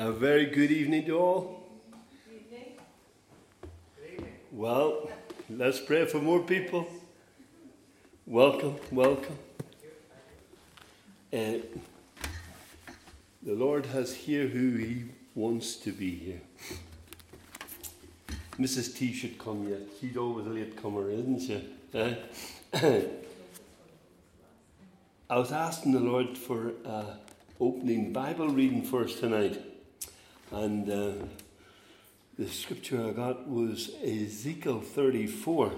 A very good evening to all. Well, let's pray for more people. Welcome, welcome. Uh, the Lord has here who He wants to be here. Mrs. T should come yet. She's always a late comer, isn't she? Eh? I was asking the Lord for uh, opening Bible reading for us tonight. And uh, the scripture I got was Ezekiel 34.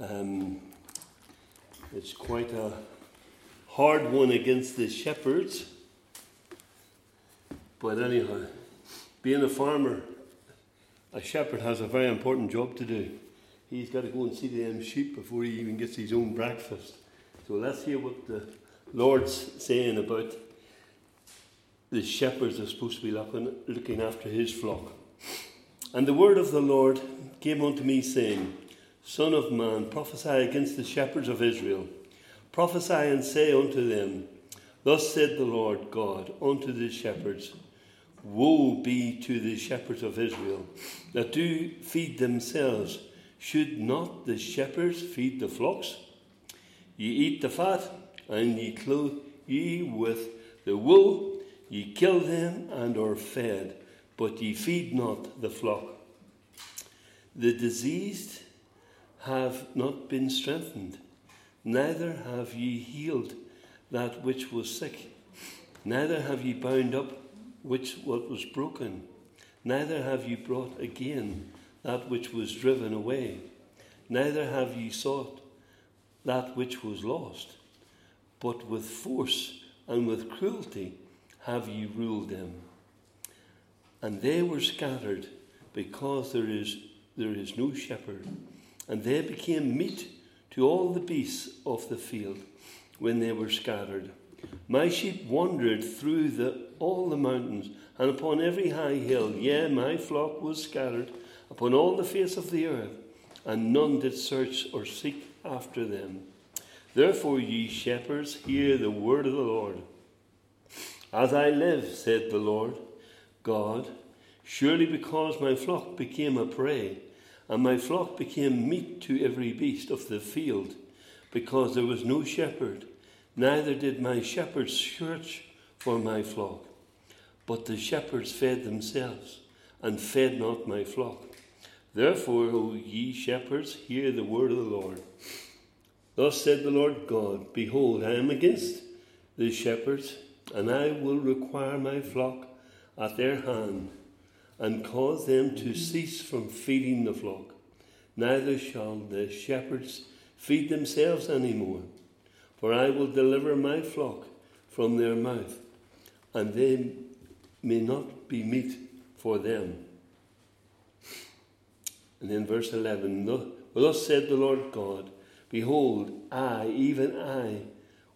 Um, it's quite a hard one against the shepherds. But anyhow, being a farmer, a shepherd has a very important job to do. He's got to go and see them sheep before he even gets his own breakfast. So let's hear what the Lord's saying about the shepherds are supposed to be looking, after his flock. And the word of the Lord came unto me, saying, Son of man, prophesy against the shepherds of Israel. Prophesy and say unto them, Thus said the Lord God unto the shepherds Woe be to the shepherds of Israel that do feed themselves. Should not the shepherds feed the flocks? Ye eat the fat, and ye clothe ye with the wool Ye kill them and are fed, but ye feed not the flock. The diseased have not been strengthened, neither have ye healed that which was sick, neither have ye bound up which what was broken, neither have ye brought again that which was driven away, neither have ye sought that which was lost, but with force and with cruelty have ye ruled them. And they were scattered because there is, there is no shepherd. And they became meat to all the beasts of the field when they were scattered. My sheep wandered through the, all the mountains and upon every high hill. Yea, my flock was scattered upon all the face of the earth, and none did search or seek after them. Therefore, ye shepherds, hear the word of the Lord. As I live, said the Lord God, surely because my flock became a prey, and my flock became meat to every beast of the field, because there was no shepherd, neither did my shepherds search for my flock. But the shepherds fed themselves, and fed not my flock. Therefore, O ye shepherds, hear the word of the Lord. Thus said the Lord God Behold, I am against the shepherds and I will require my flock at their hand, and cause them to cease from feeding the flock. Neither shall the shepherds feed themselves any more, for I will deliver my flock from their mouth, and they may not be meat for them. And then verse 11 Thus said the Lord God, Behold, I, even I,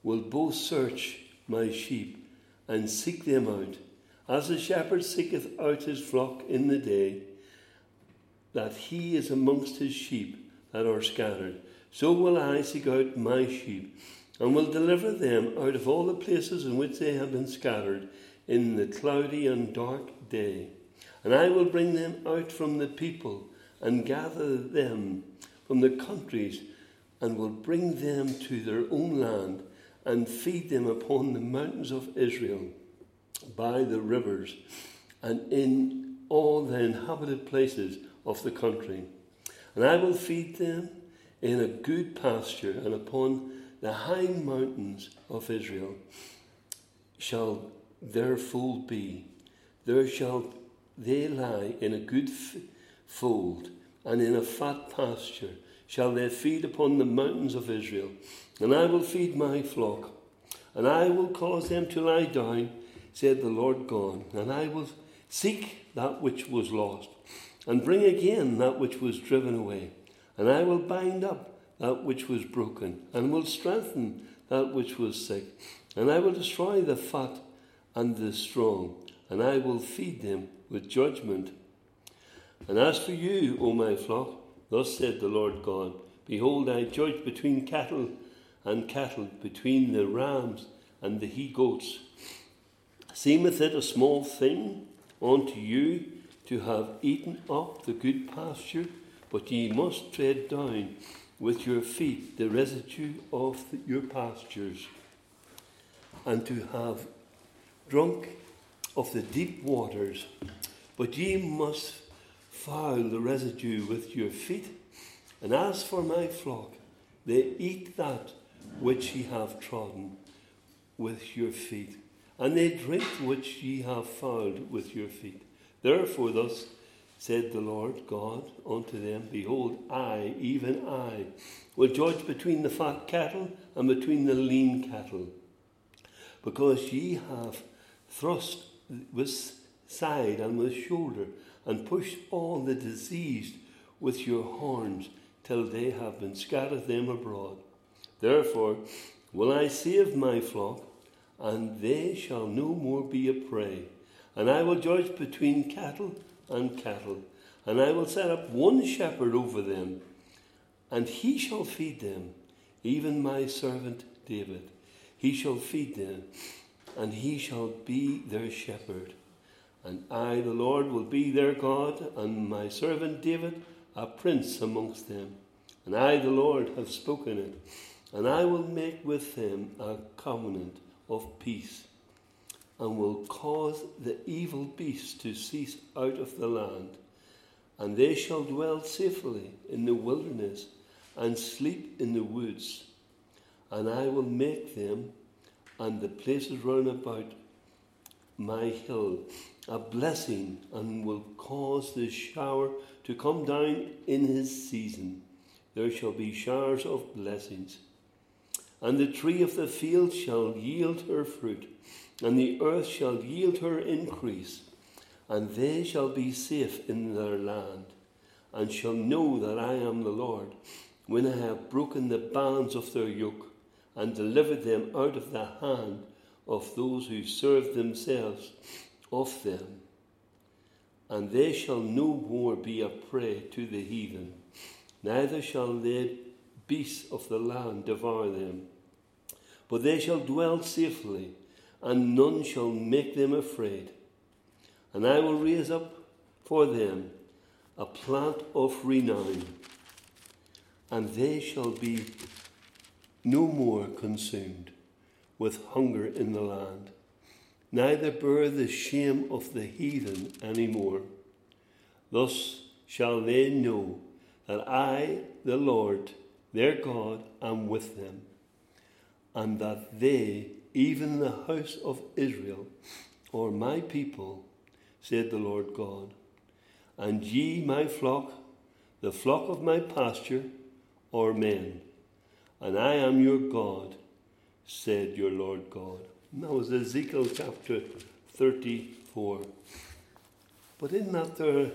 will both search my sheep and seek them out, as the shepherd seeketh out his flock in the day, that he is amongst his sheep that are scattered. So will I seek out my sheep, and will deliver them out of all the places in which they have been scattered in the cloudy and dark day. And I will bring them out from the people, and gather them from the countries, and will bring them to their own land and feed them upon the mountains of Israel, by the rivers, and in all the inhabited places of the country. And I will feed them in a good pasture, and upon the high mountains of Israel shall their fold be. There shall they lie in a good fold, and in a fat pasture shall they feed upon the mountains of Israel. And I will feed my flock, and I will cause them to lie down, said the Lord God, and I will seek that which was lost, and bring again that which was driven away. And I will bind up that which was broken, and will strengthen that which was sick. And I will destroy the fat and the strong, and I will feed them with judgment. And as for you, O my flock, thus said the Lord God, Behold, I judge between cattle and cattle, between the rams and the he goats. Seemeth it a small thing unto you to have eaten up the good pasture, but ye must tread down with your feet the residue of the, your pastures, and to have drunk of the deep waters, but ye must foul the residue with your feet. And as for my flock, they eat that which ye have trodden with your feet, and they drink which ye have fouled with your feet. Therefore, thus said the Lord God unto them Behold, I, even I, will judge between the fat cattle and between the lean cattle, because ye have thrust with side and with shoulder, and pushed all the diseased with your horns, till they have been scattered them abroad. Therefore will I save my flock, and they shall no more be a prey. And I will judge between cattle and cattle, and I will set up one shepherd over them, and he shall feed them, even my servant David. He shall feed them, and he shall be their shepherd. And I, the Lord, will be their God, and my servant David a prince amongst them. And I, the Lord, have spoken it, and I will make with them a covenant of peace and will cause the evil beasts to cease out of the land. And they shall dwell safely in the wilderness and sleep in the woods. And I will make them and the places round about my hill a blessing and will cause the shower to come down in his season. There shall be showers of blessings. And the tree of the field shall yield her fruit and the earth shall yield her increase, and they shall be safe in their land, and shall know that I am the Lord, when I have broken the bands of their yoke, and delivered them out of the hand of those who serve themselves of them. And they shall no more be a prey to the heathen, neither shall the beasts of the land devour them, but they shall dwell safely and none shall make them afraid. And I will raise up for them a plant of renown, and they shall be no more consumed with hunger in the land, neither bear the shame of the heathen any more. Thus shall they know that I, the Lord, their God, am with them, and that they even the house of Israel, or my people, said the Lord God. And ye, my flock, the flock of my pasture, are men, and I am your God, said your Lord God. And that was Ezekiel chapter 34. But in that there,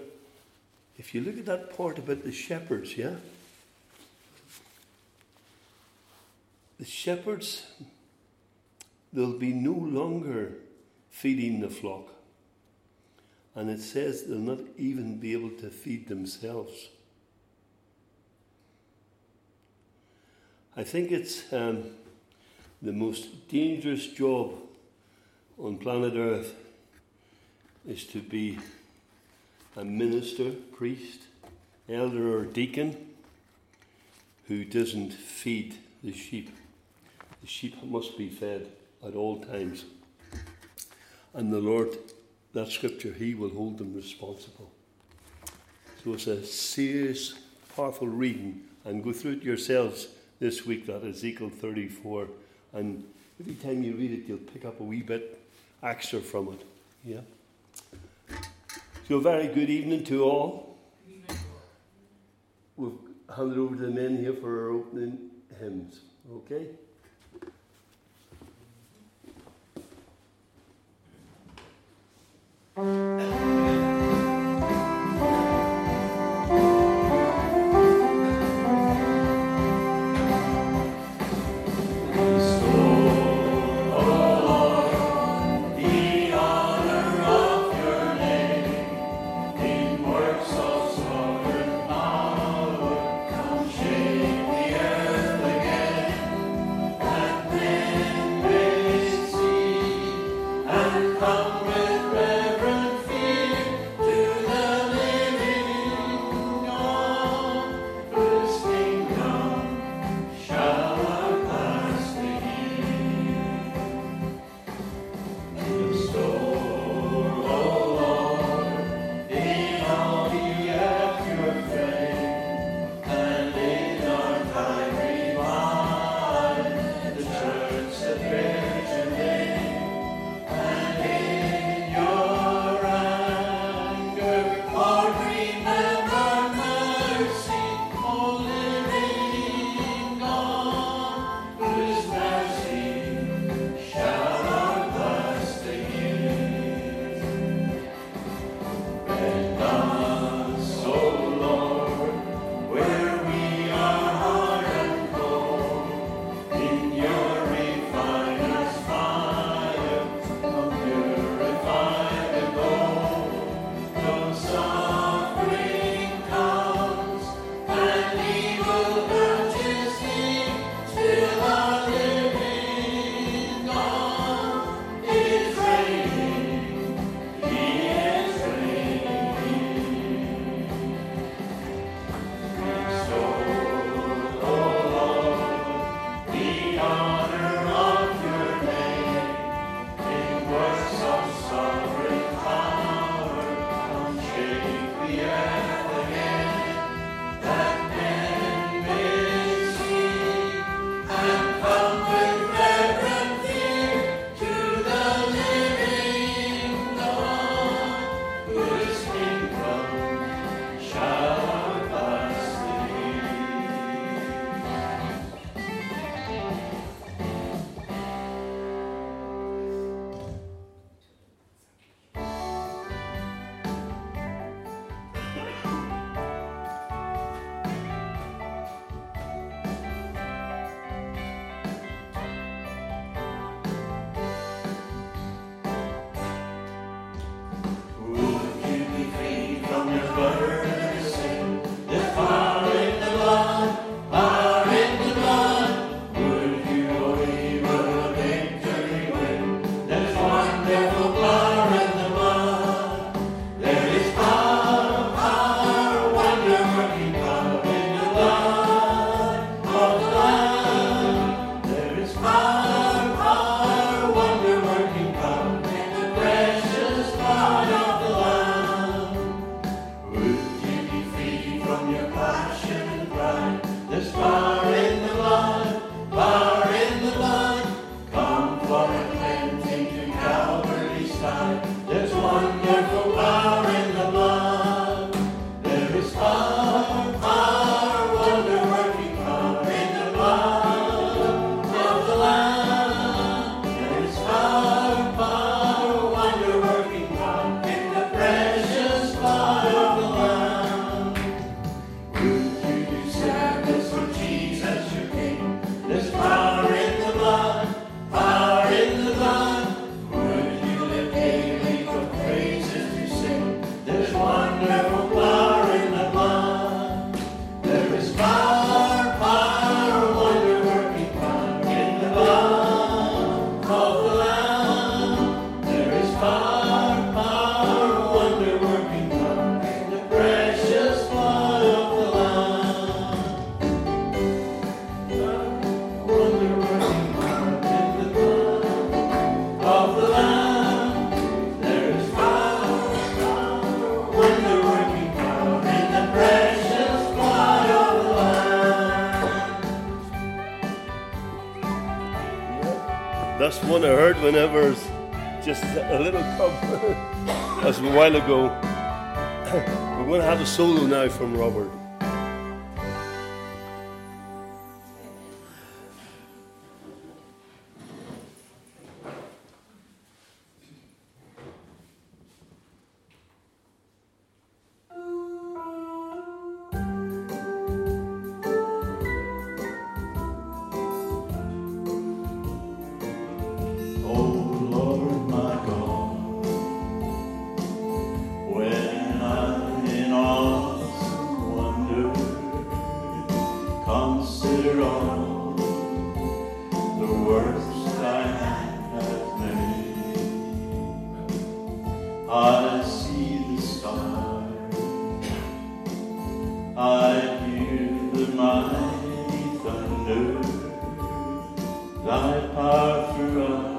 if you look at that part about the shepherds, yeah? The shepherds they'll be no longer feeding the flock. And it says they'll not even be able to feed themselves. I think it's um, the most dangerous job on planet Earth is to be a minister, priest, elder, or deacon who doesn't feed the sheep. The sheep must be fed at all times. And the Lord, that scripture, He will hold them responsible. So it's a serious, powerful reading. And go through it yourselves this week, that Ezekiel 34. And every time you read it, you'll pick up a wee bit extra from it. Yeah? So, a very good evening to all. We've handed over to the men here for our opening hymns. Okay? Música just a little cub. That's a while ago. We're going to have a solo now from Robert. Streets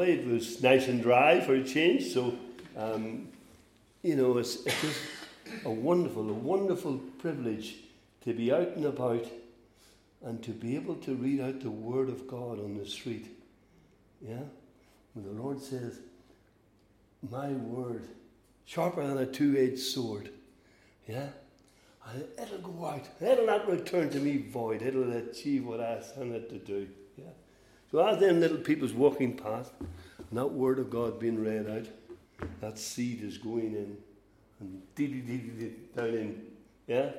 lovely. It was nice and dry for a change. So, um, you know, it's, it's just a wonderful, a wonderful privilege to be out and about and to be able to read out the Word of God on the street. Yeah? When the Lord says, My Word, sharper than a two edged sword. Yeah? It'll go out. It'll not return to me void. It'll achieve what I sent it to do. So as them little people's walking past, and that word of God being read out, that seed is going in and dee dee dee dee down in. Yeah?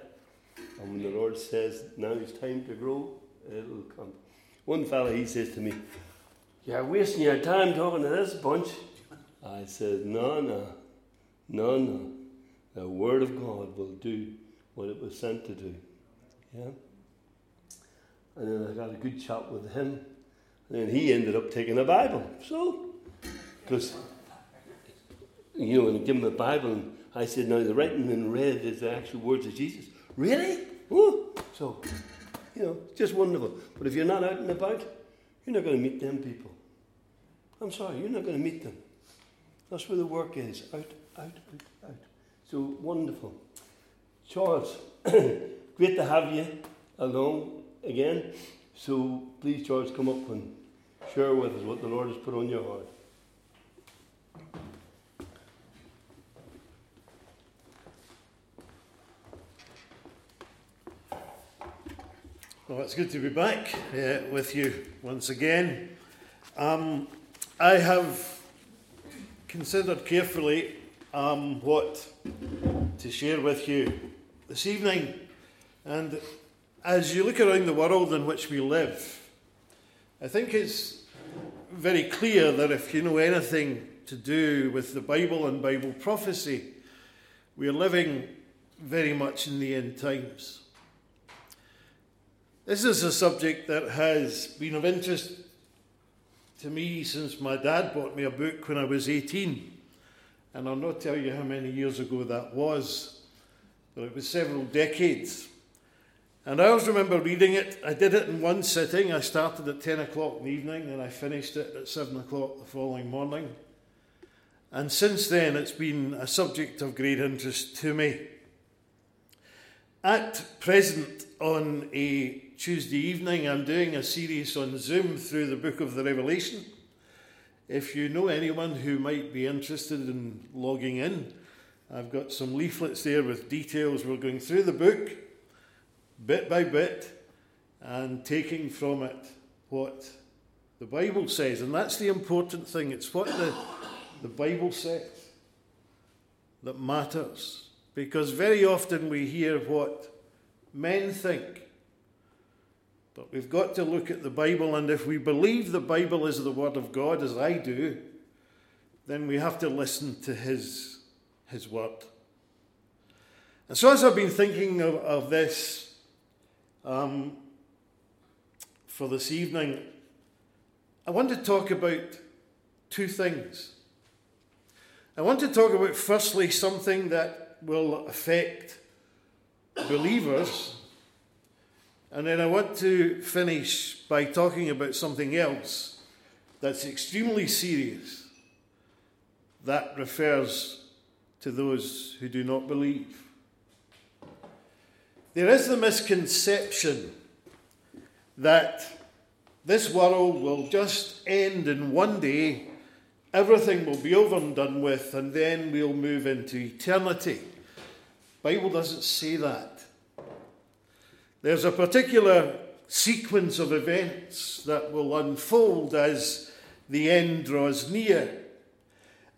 And when the Lord says, now it's time to grow, it'll come. One fellow, he says to me, You're wasting your time talking to this bunch. I said, No, no, no, no. The Word of God will do what it was sent to do. Yeah? And then I got a good chat with him. And he ended up taking a Bible. So, because, you know, I give him a Bible, and I said, now the writing in red is the actual words of Jesus. Really? Oh. So, you know, just wonderful. But if you're not out and about, you're not going to meet them people. I'm sorry, you're not going to meet them. That's where the work is out, out, out, out. So wonderful. Charles, great to have you along again. So please, Charles, come up and share with us what the Lord has put on your heart. Well, it's good to be back uh, with you once again. Um, I have considered carefully um, what to share with you this evening. And as you look around the world in which we live, I think it's very clear that if you know anything to do with the Bible and Bible prophecy, we are living very much in the end times. This is a subject that has been of interest to me since my dad bought me a book when I was 18. And I'll not tell you how many years ago that was, but it was several decades. And I always remember reading it. I did it in one sitting. I started at 10 o'clock in the evening and I finished it at 7 o'clock the following morning. And since then, it's been a subject of great interest to me. At present, on a Tuesday evening, I'm doing a series on Zoom through the book of the Revelation. If you know anyone who might be interested in logging in, I've got some leaflets there with details. We're going through the book bit by bit and taking from it what the Bible says. And that's the important thing. It's what the, the Bible says that matters. Because very often we hear what men think but we've got to look at the Bible, and if we believe the Bible is the Word of God, as I do, then we have to listen to His, his Word. And so, as I've been thinking of, of this um, for this evening, I want to talk about two things. I want to talk about, firstly, something that will affect believers and then I want to finish by talking about something else that's extremely serious that refers to those who do not believe. There is the misconception that this world will just end in one day, everything will be over and done with, and then we'll move into eternity. Bible doesn't say that. There's a particular sequence of events that will unfold as the end draws near.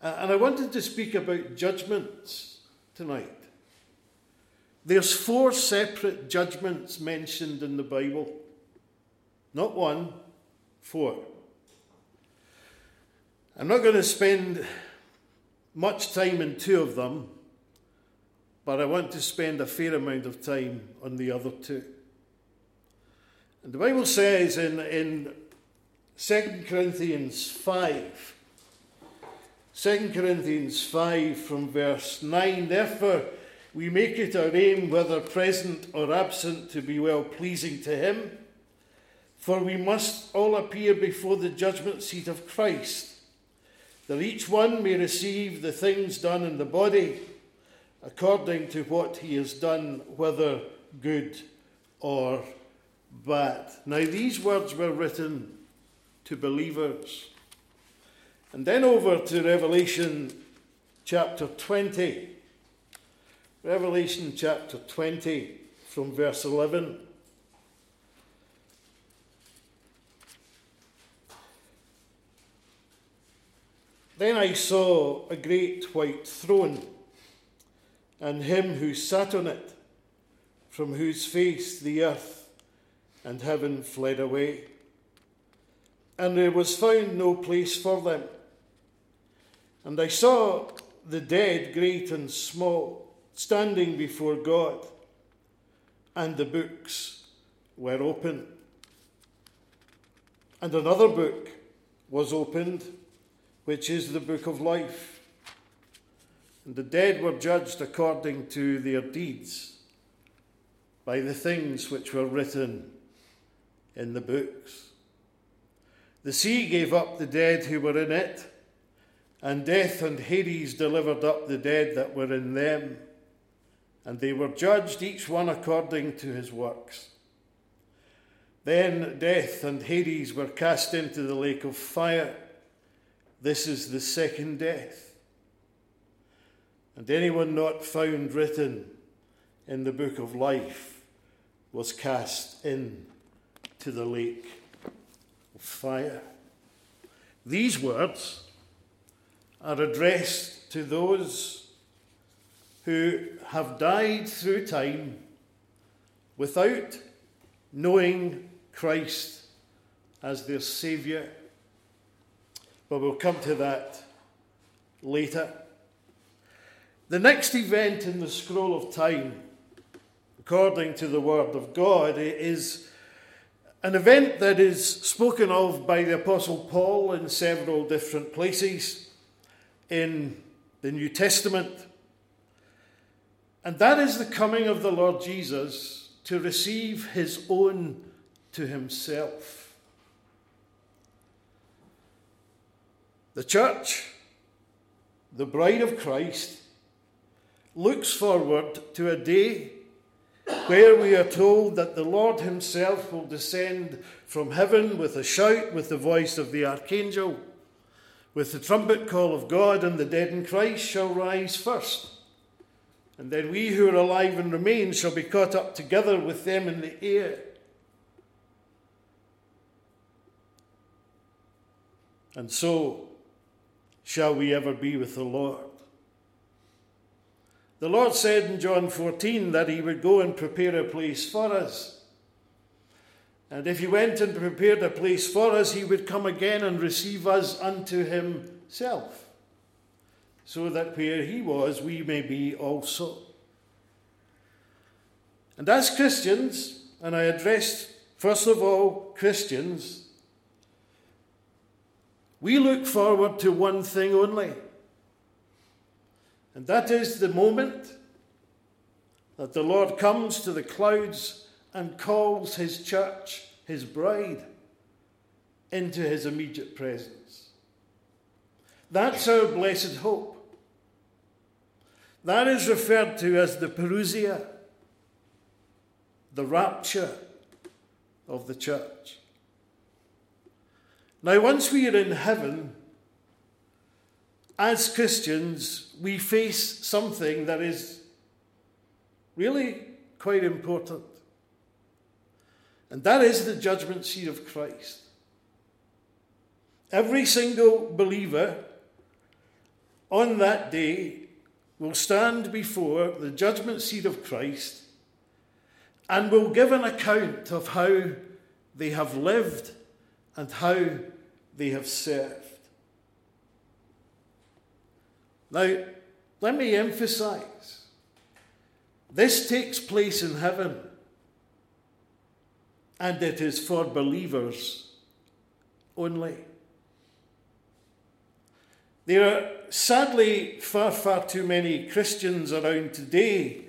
And I wanted to speak about judgments tonight. There's four separate judgments mentioned in the Bible. Not one, four. I'm not going to spend much time in two of them, but I want to spend a fair amount of time on the other two. And the Bible says in, in 2 Corinthians 5, 2 Corinthians 5 from verse 9, therefore we make it our aim, whether present or absent, to be well pleasing to Him. For we must all appear before the judgment seat of Christ, that each one may receive the things done in the body according to what he has done, whether good or bad. now these words were written to believers. And then over to Revelation chapter 20. Revelation chapter 20 from verse 11. Then I saw a great white throne, and him who sat on it, from whose face the earth and heaven fled away. And there was found no place for them. And I saw the dead, great and small, standing before God, and the books were open. And another book was opened, which is the book of life. And the dead were judged according to their deeds by the things which were written in the books. The sea gave up the dead who were in it, and death and Hades delivered up the dead that were in them, and they were judged each one according to his works. Then death and Hades were cast into the lake of fire. This is the second death. And anyone not found written in the book of life was cast in to the lake of fire. These words are addressed to those who have died through time without knowing Christ as their Saviour. But we'll come to that later. The next event in the scroll of time, according to the Word of God, is an event that is spoken of by the Apostle Paul in several different places in the New Testament. And that is the coming of the Lord Jesus to receive his own to himself. The church, the bride of Christ, looks forward to a day where we are told that the Lord Himself will descend from heaven with a shout, with the voice of the archangel, with the trumpet call of God, and the dead in Christ shall rise first. And then we who are alive and remain shall be caught up together with them in the air And so shall we ever be with the Lord. The Lord said in John 14 that He would go and prepare a place for us. And if He went and prepared a place for us, He would come again and receive us unto Himself, so that where He was, we may be also. And as Christians, and I addressed first of all Christians, we look forward to one thing only, and that is the moment that the Lord comes to the clouds and calls his church, his bride, into his immediate presence. That's our blessed hope. That is referred to as the parousia, the rapture of the church. Now, once we are in heaven, as Christians, we face something that is really quite important. And that is the judgment seat of Christ. Every single believer on that day will stand before the judgment seat of Christ and will give an account of how they have lived and how they have served. Now, let me emphasize this takes place in heaven, and it is for believers only. There are sadly far, far too many Christians around today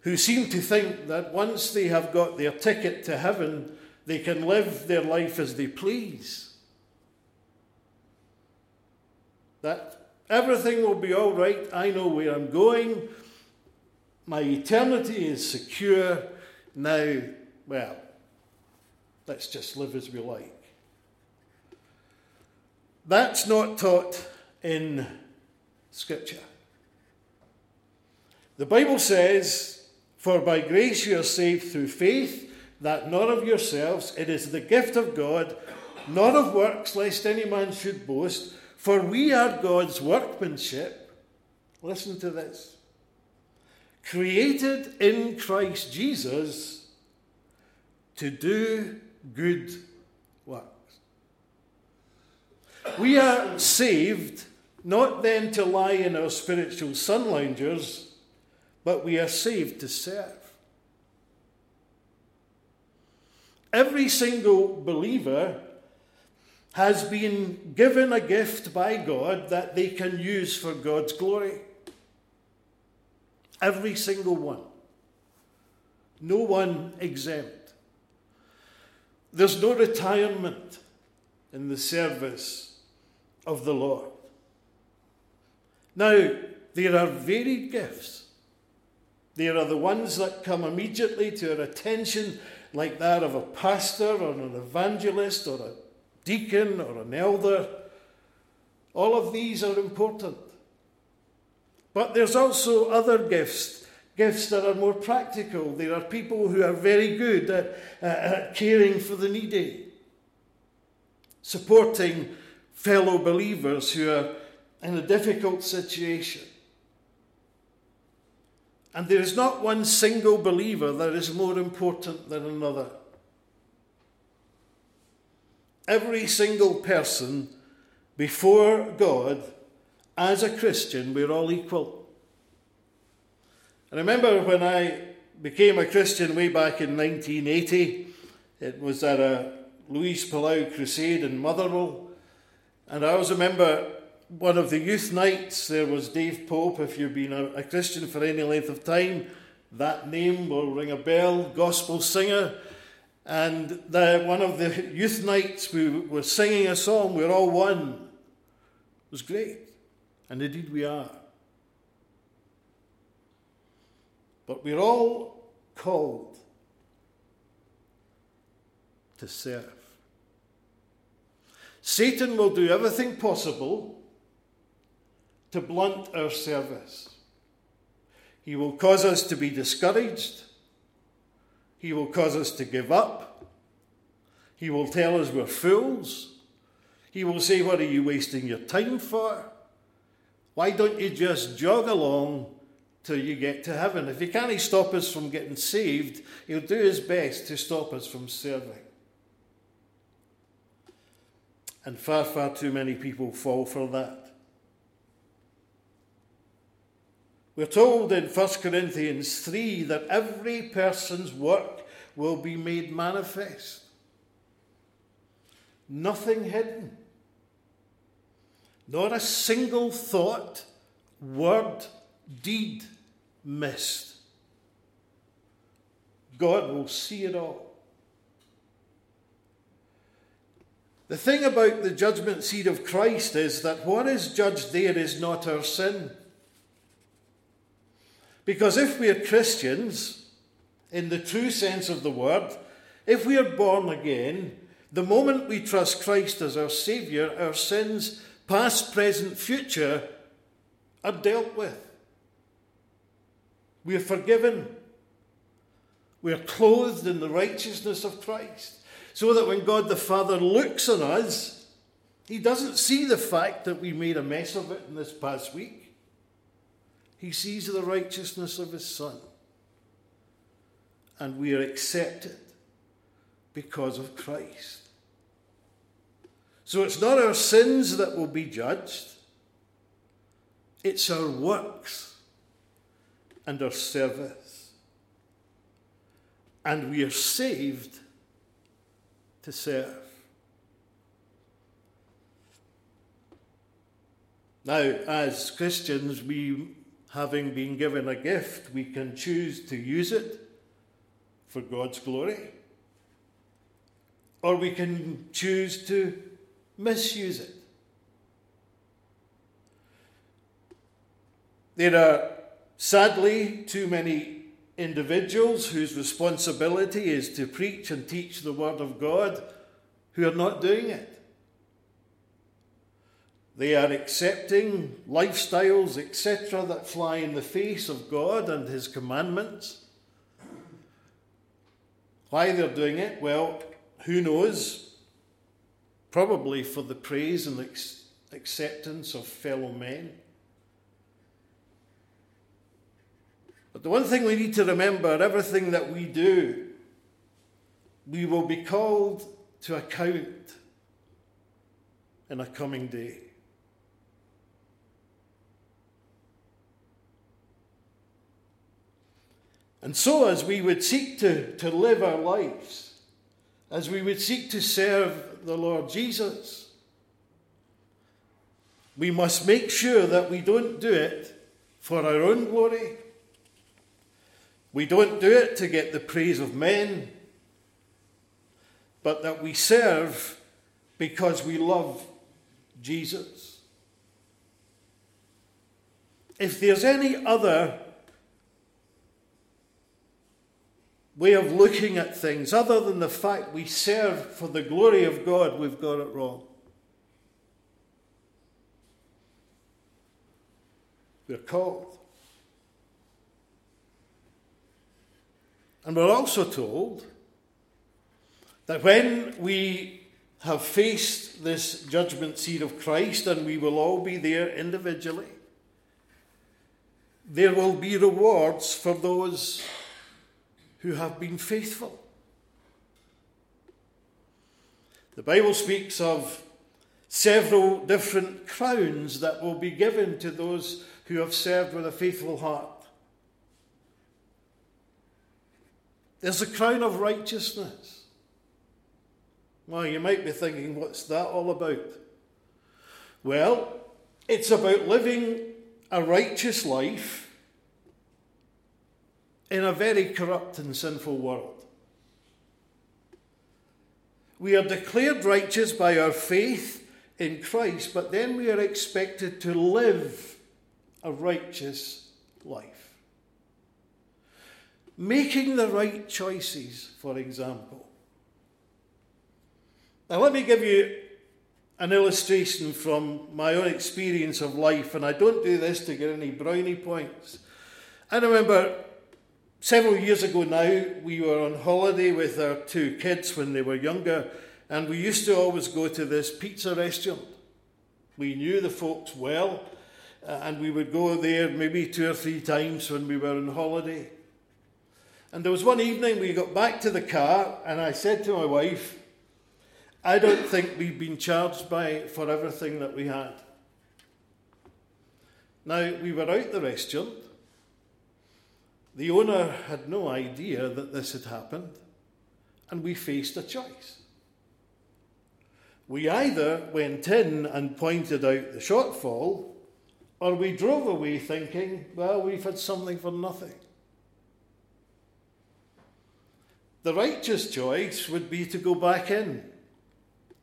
who seem to think that once they have got their ticket to heaven, they can live their life as they please. that everything will be all right. I know where I'm going. My eternity is secure. Now, well, let's just live as we like. That's not taught in Scripture. The Bible says, For by grace you are saved through faith, that not of yourselves, it is the gift of God, not of works, lest any man should boast. For we are God's workmanship. Listen to this. Created in Christ Jesus to do good works. We are saved not then to lie in our spiritual sun loungers, but we are saved to serve. Every single believer has been given a gift by God that they can use for God's glory. Every single one. No one exempt. There's no retirement in the service of the Lord. Now, there are varied gifts. There are the ones that come immediately to our attention, like that of a pastor or an evangelist or a deacon or an elder. All of these are important. But there's also other gifts, gifts that are more practical. There are people who are very good at, at caring for the needy, supporting fellow believers who are in a difficult situation. And there is not one single believer that is more important than another. Every single person before God, as a Christian, we're all equal. I remember when I became a Christian way back in 1980, it was at a Luis Palau crusade in Motherwell. And I always remember one of the youth nights, there was Dave Pope. If you've been a, a Christian for any length of time, that name will ring a bell, gospel singer. And the, one of the youth nights, we were singing a song, We're All One. It was great. And indeed we are. But we're all called to serve. Satan will do everything possible to blunt our service. He will cause us to be discouraged. He will cause us to give up. He will tell us we're fools. He will say, What are you wasting your time for? Why don't you just jog along till you get to heaven? If he can't stop us from getting saved, he'll do his best to stop us from serving. And far, far too many people fall for that. We're told in 1 Corinthians 3 that every person's work will be made manifest. Nothing hidden. Not a single thought, word, deed missed. God will see it all. The thing about the judgment seat of Christ is that what is judged there is not our sin. Because if we are Christians, in the true sense of the word, if we are born again, the moment we trust Christ as our Saviour, our sins, past, present, future, are dealt with. We are forgiven. We are clothed in the righteousness of Christ. So that when God the Father looks on us, He doesn't see the fact that we made a mess of it in this past week. He sees the righteousness of his Son. And we are accepted because of Christ. So it's not our sins that will be judged, it's our works and our service. And we are saved to serve. Now, as Christians, we having been given a gift, we can choose to use it for God's glory, or we can choose to misuse it. There are sadly too many individuals whose responsibility is to preach and teach the Word of God who are not doing it. They are accepting lifestyles, etc., that fly in the face of God and His commandments. Why they're doing it? Well, who knows? Probably for the praise and acceptance of fellow men. But the one thing we need to remember everything that we do, we will be called to account in a coming day. And so, as we would seek to, to live our lives, as we would seek to serve the Lord Jesus, we must make sure that we don't do it for our own glory We don't do it to get the praise of men, but that we serve because we love Jesus. If there's any other way of looking at things other than the fact we serve for the glory of God, we've got it wrong. We're called. And we're also told that when we have faced this judgment seat of Christ, and we will all be there individually, there will be rewards for those who have been faithful. The Bible speaks of several different crowns that will be given to those who have served with a faithful heart. There's a crown of righteousness. Well, you might be thinking, what's that all about? Well, it's about living a righteous life in a very corrupt and sinful world. We are declared righteous by our faith in Christ, but then we are expected to live a righteous life. Making the right choices, for example. Now, let me give you an illustration from my own experience of life, and I don't do this to get any brownie points. I remember Several years ago now, we were on holiday with our two kids when they were younger, and we used to always go to this pizza restaurant. We knew the folks well, and we would go there maybe two or three times when we were on holiday. And there was one evening we got back to the car, and I said to my wife, I don't think we've been charged by for everything that we had. Now, we were out the restaurant, the owner had no idea that this had happened, and we faced a choice. We either went in and pointed out the shortfall, or we drove away thinking, well, we've had something for nothing. The righteous choice would be to go back in,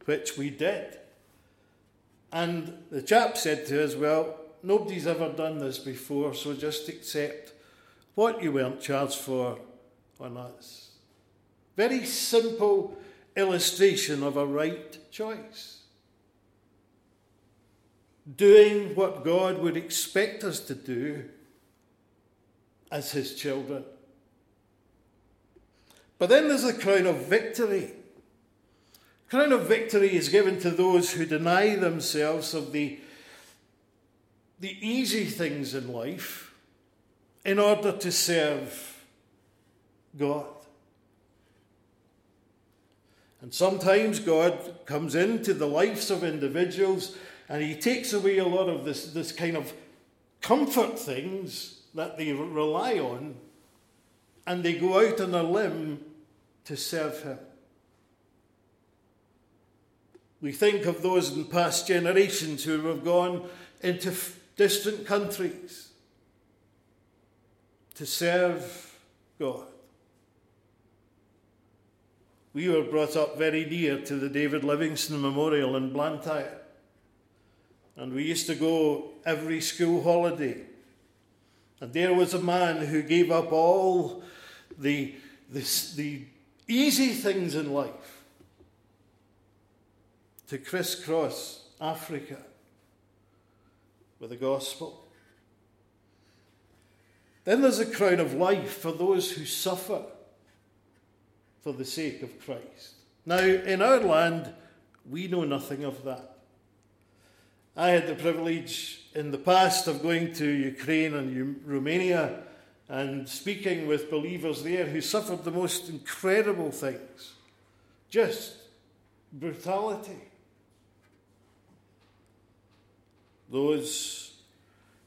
which we did. And the chap said to us, well, nobody's ever done this before, so just accept what you weren't charged for on us. Very simple illustration of a right choice. Doing what God would expect us to do as His children. But then there's the crown of victory. Crown of victory is given to those who deny themselves of the, the easy things in life in order to serve God. And sometimes God comes into the lives of individuals and he takes away a lot of this, this kind of comfort things that they rely on and they go out on a limb to serve him. We think of those in past generations who have gone into distant countries to serve God. We were brought up very near to the David Livingstone Memorial in Blantyre. And we used to go every school holiday. And there was a man who gave up all the, the, the easy things in life to crisscross Africa with the gospel. Then there's a crown of life for those who suffer for the sake of Christ. Now, in our land, we know nothing of that. I had the privilege in the past of going to Ukraine and Romania and speaking with believers there who suffered the most incredible things just brutality. Those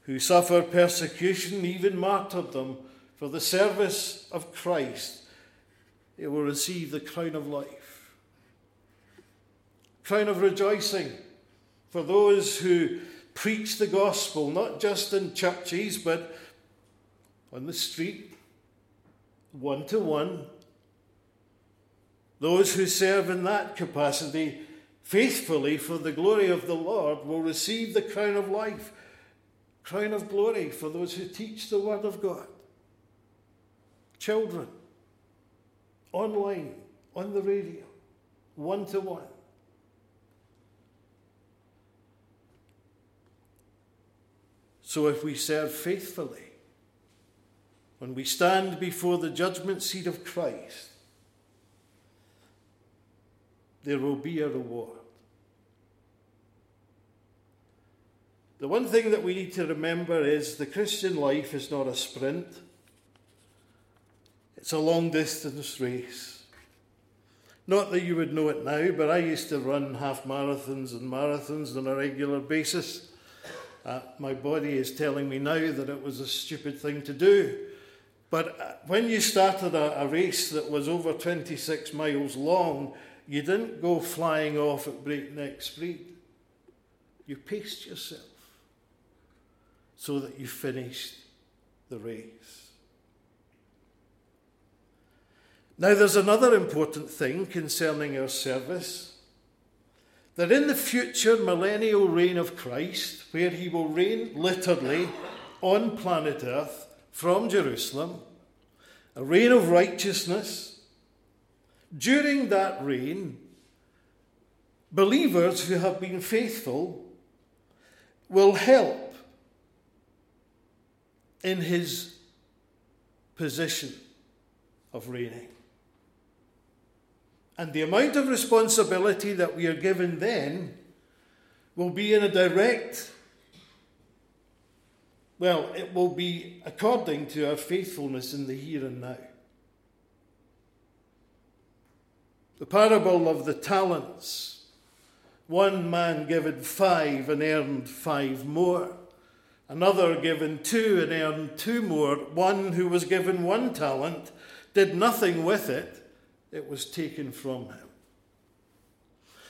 who suffer persecution, even martyrdom, for the service of Christ, they will receive the crown of life. Crown of rejoicing for those who preach the gospel, not just in churches, but on the street, one to one. Those who serve in that capacity faithfully for the glory of the Lord will receive the crown of life, crown of glory for those who teach the Word of God. Children, online, on the radio, one to one. So if we serve faithfully, when we stand before the judgment seat of Christ, there will be a reward. The one thing that we need to remember is the Christian life is not a sprint, it's a long distance race. Not that you would know it now, but I used to run half marathons and marathons on a regular basis. Uh, my body is telling me now that it was a stupid thing to do. But uh, when you started a, a race that was over 26 miles long, you didn't go flying off at breakneck speed. You paced yourself so that you finished the race. Now, there's another important thing concerning our service that in the future millennial reign of Christ, where he will reign literally on planet Earth from Jerusalem, a reign of righteousness, during that reign, believers who have been faithful will help in his position of reigning. And the amount of responsibility that we are given then will be in a direct, well, it will be according to our faithfulness in the here and now. The parable of the talents. One man given five and earned five more. Another given two and earned two more. One who was given one talent did nothing with it it was taken from him.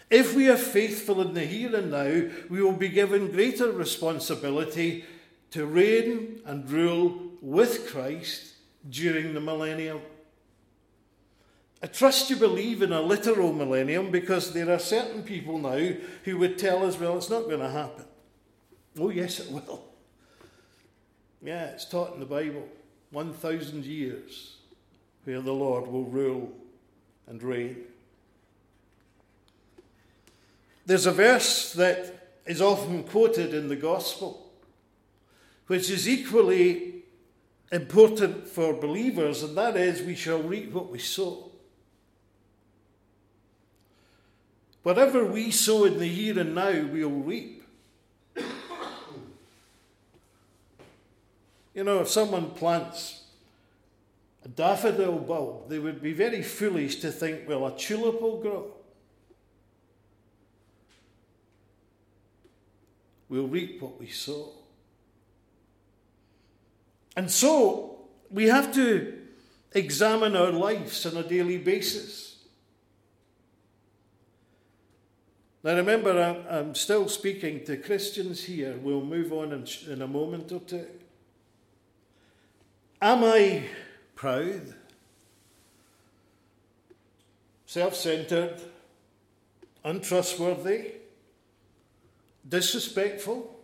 If we are faithful in the here and now, we will be given greater responsibility to reign and rule with Christ during the millennium. I trust you believe in a literal millennium because there are certain people now who would tell us, well, it's not going to happen. Oh, yes, it will. Yeah, it's taught in the Bible 1,000 years where the Lord will rule and reign. There's a verse that is often quoted in the gospel, which is equally important for believers, and that is, we shall reap what we sow. Whatever we sow in the here and now, we'll reap. You know, if someone plants a daffodil bulb, they would be very foolish to think, well, a tulip will grow. We'll reap what we sow. And so, we have to examine our lives on a daily basis. Now, remember, I'm, still speaking to Christians here. We'll move on in, a moment or two. Am I proud, self centered, untrustworthy, disrespectful,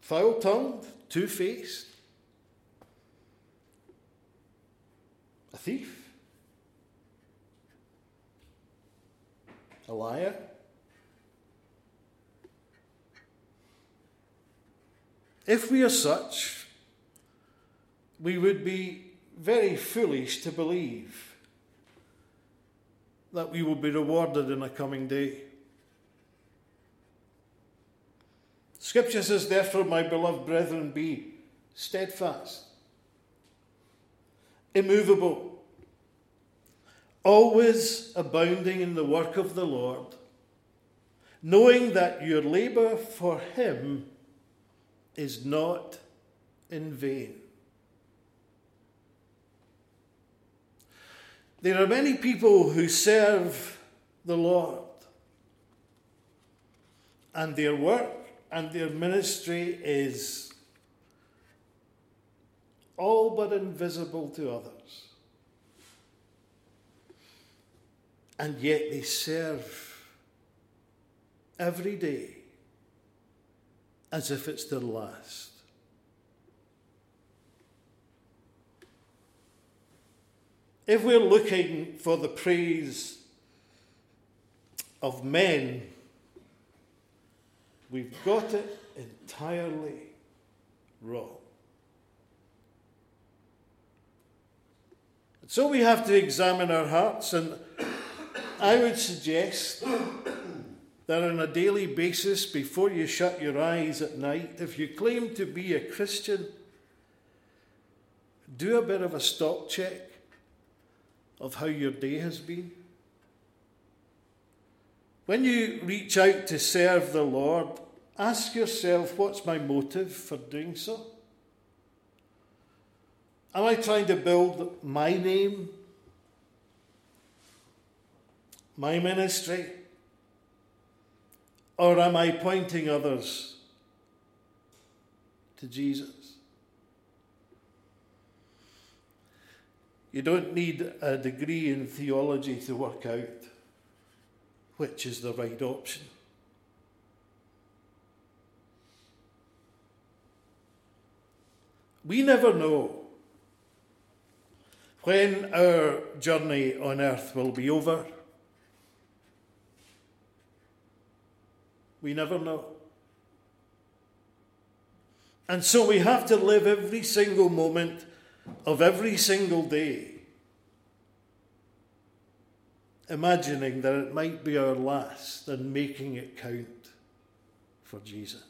foul tongued, two faced, a thief, a liar. If we are such, we would be very foolish to believe that we will be rewarded in a coming day. Scripture says, Therefore, my beloved brethren, be steadfast, immovable, always abounding in the work of the Lord, knowing that your labour for Him is not in vain. There are many people who serve the Lord, and their work and their ministry is all but invisible to others. And yet they serve every day as if it's their last. If we're looking for the praise of men, we've got it entirely wrong. So we have to examine our hearts, and I would suggest that on a daily basis, before you shut your eyes at night, if you claim to be a Christian, do a bit of a stock check of how your day has been. When you reach out to serve the Lord, ask yourself what's my motive for doing so? Am I trying to build my name, my ministry, or am I pointing others to Jesus? You don't need a degree in theology to work out which is the right option. We never know when our journey on earth will be over. We never know. And so we have to live every single moment of every single day, imagining that it might be our last and making it count for Jesus.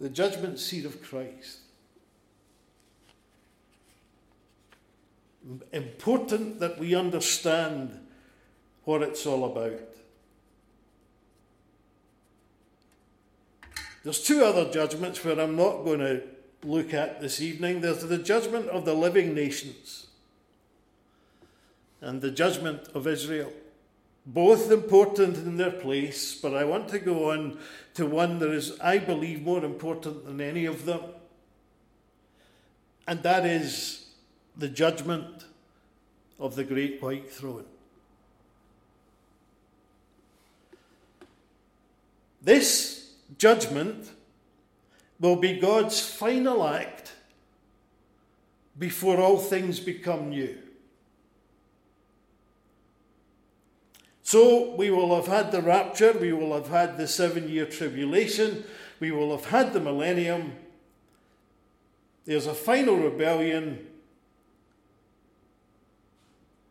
The judgment seat of Christ. Important that we understand what it's all about. There's two other judgments where I'm not going to look at this evening. There's the judgment of the living nations and the judgment of Israel. Both important in their place, but I want to go on to one that is, I believe, more important than any of them. And that is the judgment of the great white throne. This judgment will be God's final act before all things become new. So we will have had the rapture, we will have had the seven year tribulation, we will have had the millennium. There's a final rebellion.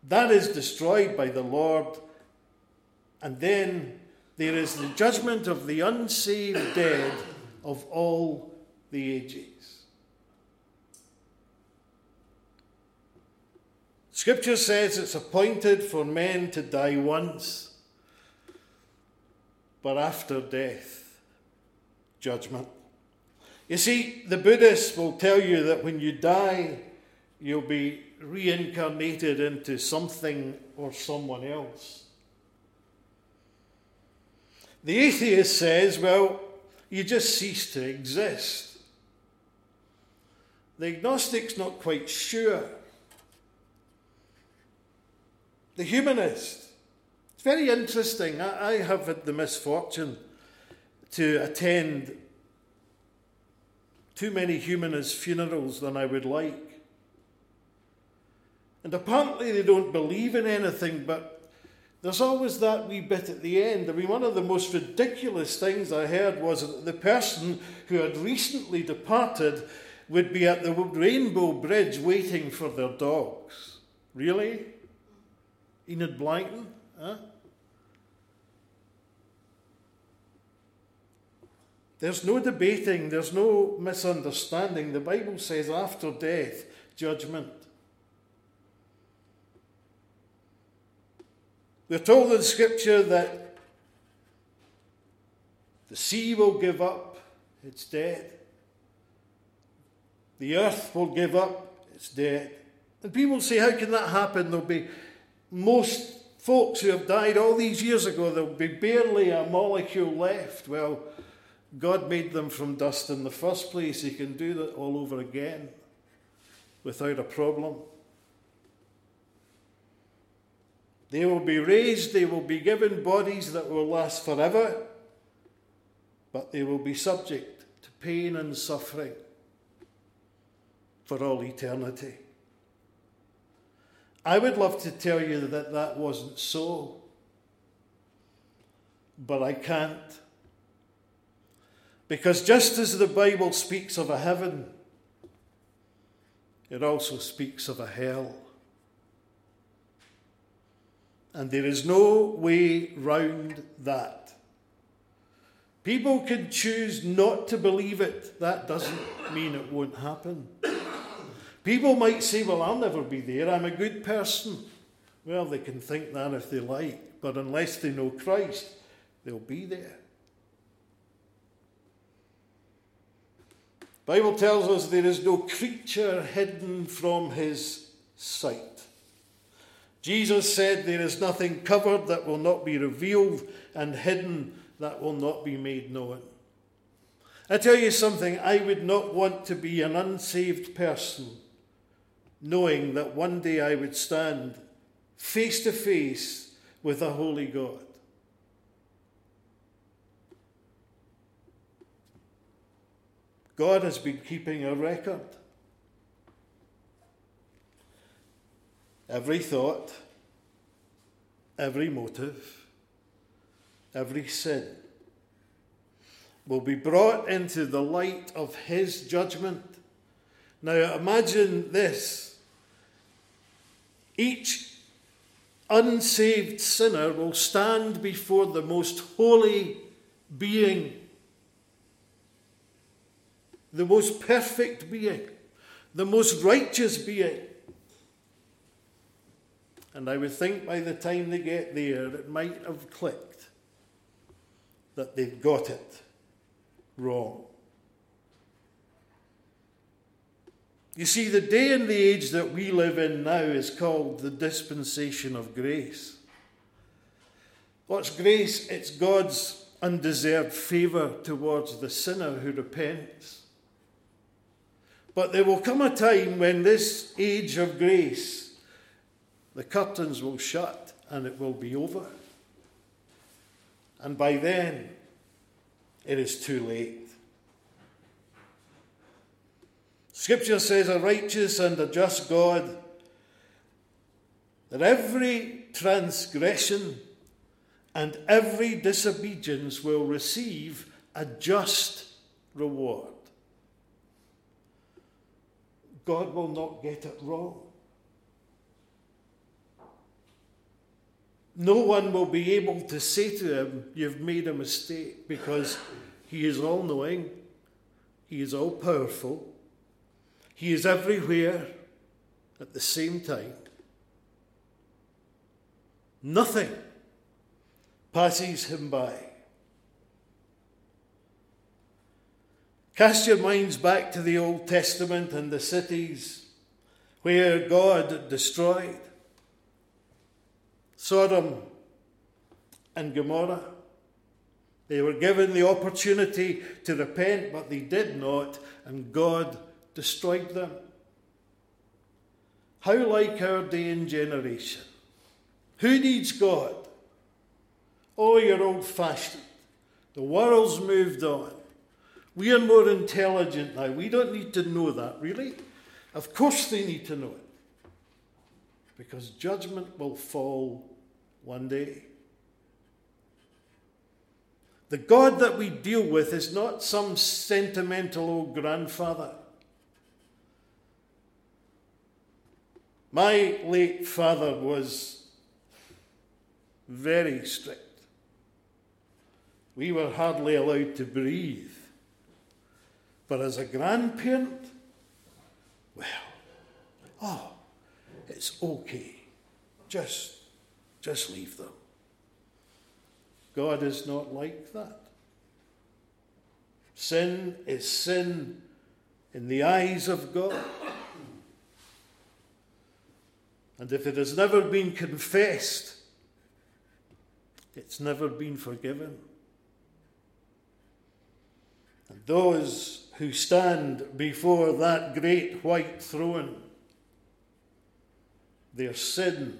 That is destroyed by the Lord. And then there is the judgment of the unsaved dead of all the ages. Scripture says it's appointed for men to die once, but after death, judgment. You see, the Buddhists will tell you that when you die, you'll be reincarnated into something or someone else. The atheist says, well, you just cease to exist. The agnostic's not quite sure. The humanist, it's very interesting. I, I have had the misfortune to attend too many humanist funerals than I would like. And apparently they don't believe in anything but there's always that wee bit at the end. I mean, one of the most ridiculous things I heard was that the person who had recently departed would be at the Rainbow Bridge waiting for their dogs. Really? Enid Blyton? Huh? There's no debating, there's no misunderstanding. The Bible says after death, judgment. We're told in Scripture that the sea will give up its dead, the earth will give up its dead. And people say, How can that happen? There'll be most Folks who have died all these years ago, there'll be barely a molecule left. Well, God made them from dust in the first place. He can do that all over again without a problem. They will be raised, they will be given bodies that will last forever, but they will be subject to pain and suffering for all eternity. I would love to tell you that that wasn't so, but I can't. Because just as the Bible speaks of a heaven, it also speaks of a hell. And there is no way round that. People can choose not to believe it. That doesn't mean it won't happen. People might say, Well, I'll never be there. I'm a good person. Well, they can think that if they like, but unless they know Christ, they'll be there. Bible tells us there is no creature hidden from his sight. Jesus said, There is nothing covered that will not be revealed, and hidden that will not be made known. I tell you something, I would not want to be an unsaved person, knowing that one day I would stand face to face with a holy God. God has been keeping a record. Every thought, every motive, every sin will be brought into the light of His judgment. Now imagine this each unsaved sinner will stand before the most holy being, the most perfect being, the most righteous being. And I would think by the time they get there, it might have clicked that they've got it wrong. You see, the day and the age that we live in now is called the dispensation of grace. What's grace? It's God's undeserved favour towards the sinner who repents. But there will come a time when this age of grace the curtains will shut and it will be over. And by then, it is too late. Scripture says, a righteous and a just God, that every transgression and every disobedience will receive a just reward. God will not get it wrong. No one will be able to say to him, You've made a mistake, because he is all knowing, he is all powerful, he is everywhere at the same time. Nothing passes him by. Cast your minds back to the Old Testament and the cities where God destroyed. Sodom and Gomorrah. They were given the opportunity to repent, but they did not, and God destroyed them. How like our day and generation? Who needs God? Oh, you're old fashioned. The world's moved on. We are more intelligent now. We don't need to know that, really. Of course, they need to know it. Because judgment will fall one day. The God that we deal with is not some sentimental old grandfather. My late father was very strict. We were hardly allowed to breathe. But as a grandparent, well, oh, it's okay. Just just leave them. God is not like that. Sin is sin in the eyes of God. And if it has never been confessed, It's never been forgiven. And those who stand before that great white throne, their sin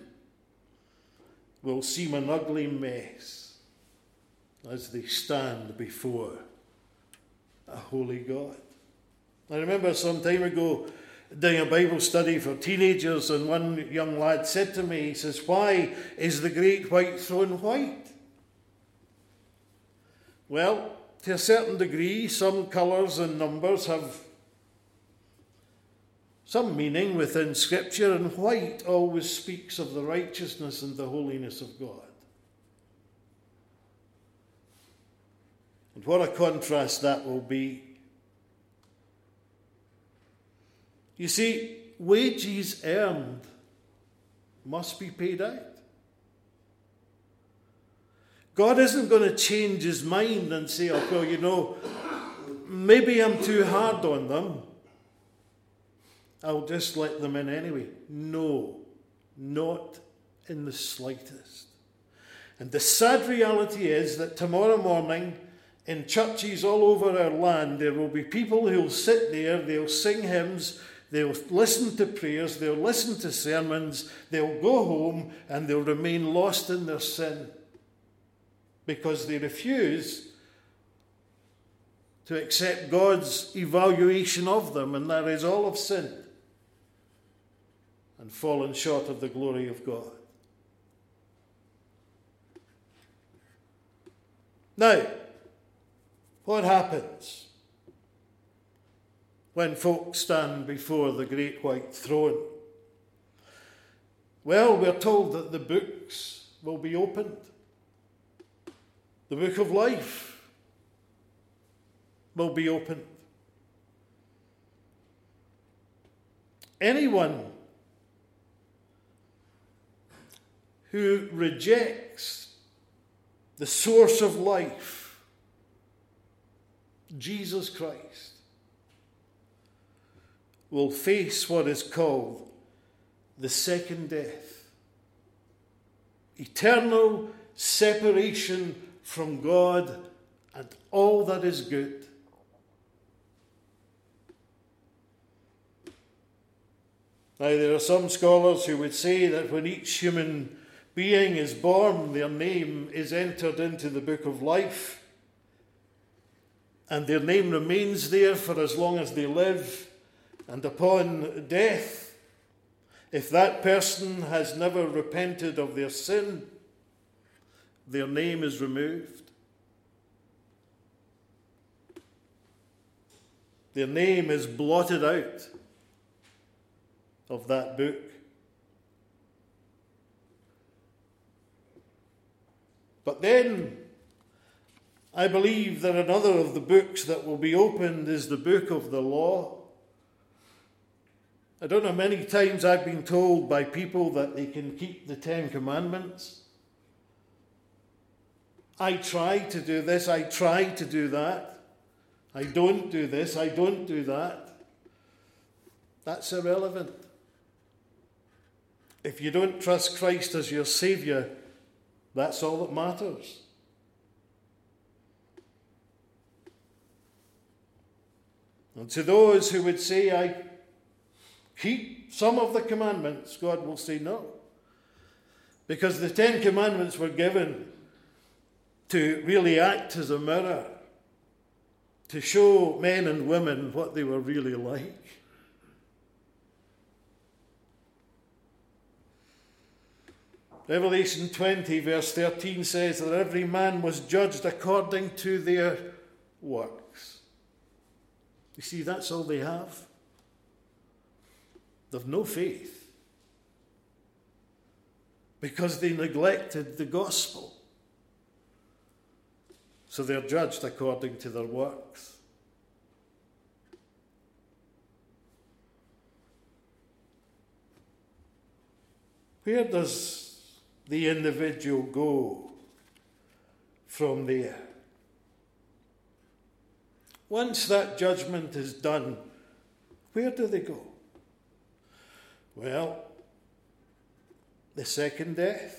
will seem an ugly mess as they stand before a holy God. I remember some time ago doing a Bible study for teenagers, and one young lad said to me, he says, Why is the great white throne white? Well, to a certain degree, some colours and numbers have some meaning within Scripture, and white always speaks of the righteousness and the holiness of God. And what a contrast that will be. You see, wages earned must be paid out. God isn't going to change his mind and say, oh, well, you know, maybe I'm too hard on them. I'll just let them in anyway. No, not in the slightest. And the sad reality is that tomorrow morning, in churches all over our land, there will be people who'll sit there, they'll sing hymns, they'll listen to prayers, they'll listen to sermons, they'll go home, and they'll remain lost in their sin because they refuse to accept God's evaluation of them, and that is all of sin and fallen short of the glory of God. Now, what happens when folks stand before the great white throne? Well, we're told that the books will be opened. The book of life will be opened. Anyone who rejects the source of life, Jesus Christ, will face what is called the second death eternal separation from God and all that is good. Now, there are some scholars who would say that when each human being is born, their name is entered into the book of life, and their name remains there for as long as they live, and upon death, if that person has never repented of their sin, their name is removed. Their name is blotted out of that book. But then I believe that another of the books that will be opened is the book of the law. I don't know, many times I've been told by people that they can keep the Ten Commandments. I try to do this, I try to do that. I don't do this, I don't do that. That's irrelevant. If you don't trust Christ as your Saviour, that's all that matters. And to those who would say, I keep some of the commandments, God will say no. Because the Ten Commandments were given to really act as a mirror, to show men and women what they were really like. Revelation 20, verse 13 says that every man was judged according to their works. You see, that's all they have. They've no faith because they neglected the gospel. So they're judged according to their works. Where does the individual go from there. Once that judgment is done, where do they go? Well, the second death,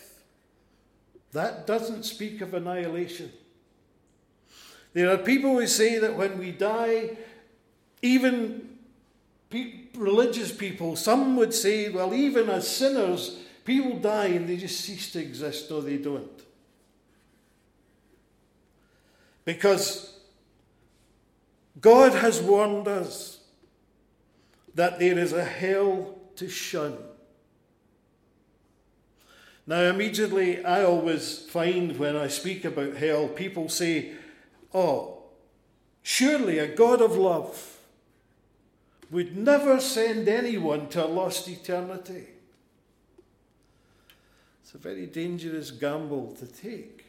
That doesn't speak of annihilation. There are people who say that when we die, even religious people, some would say, well, even as sinners, people die and they just cease to exist. No, they don't. Because God has warned us that there is a hell to shun. Now, immediately, I always find when I speak about hell, people say, Oh, surely a God of love would never send anyone to a lost eternity. It's a very dangerous gamble to take.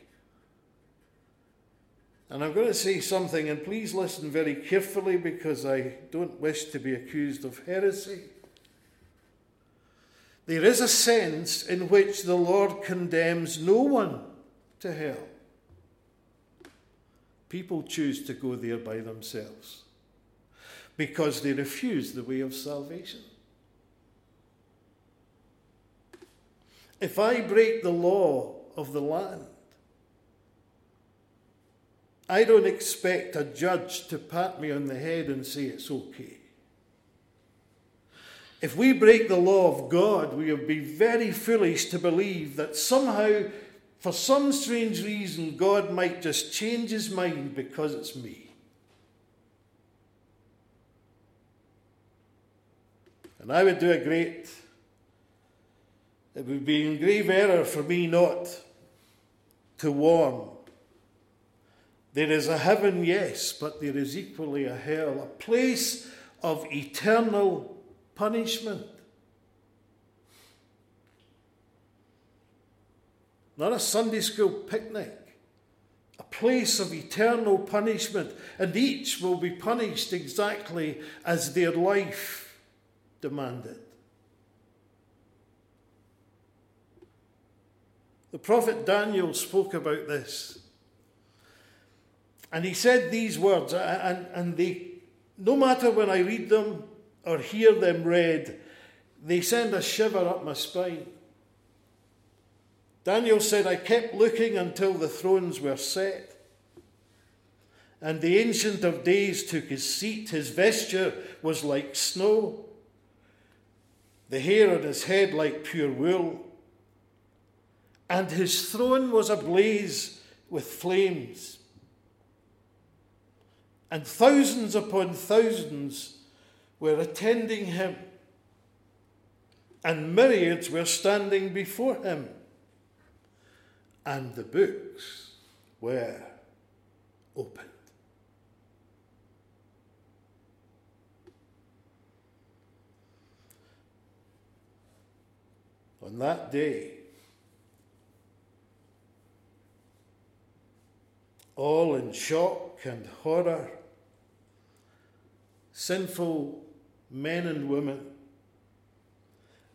And I'm going to say something, and please listen very carefully because I don't wish to be accused of heresy. There is a sense in which the Lord condemns no one to hell. People choose to go there by themselves because they refuse the way of salvation. If I break the law of the land, I don't expect a judge to pat me on the head and say it's okay. If we break the law of God, we would be very foolish to believe that somehow for some strange reason, God might just change his mind because it's me. And I would do a great, it would be in grave error for me not to warn. There is a heaven, yes, but there is equally a hell, a place of eternal punishment. not a Sunday school picnic, a place of eternal punishment, and each will be punished exactly as their life demanded. The prophet Daniel spoke about this. And he said these words, and, and they, no matter when I read them or hear them read, they send a shiver up my spine. Daniel said, I kept looking until the thrones were set. And the Ancient of Days took his seat. His vesture was like snow, the hair on his head like pure wool. And his throne was ablaze with flames. And thousands upon thousands were attending him, and myriads were standing before him and the books were opened. On that day, all in shock and horror, sinful men and women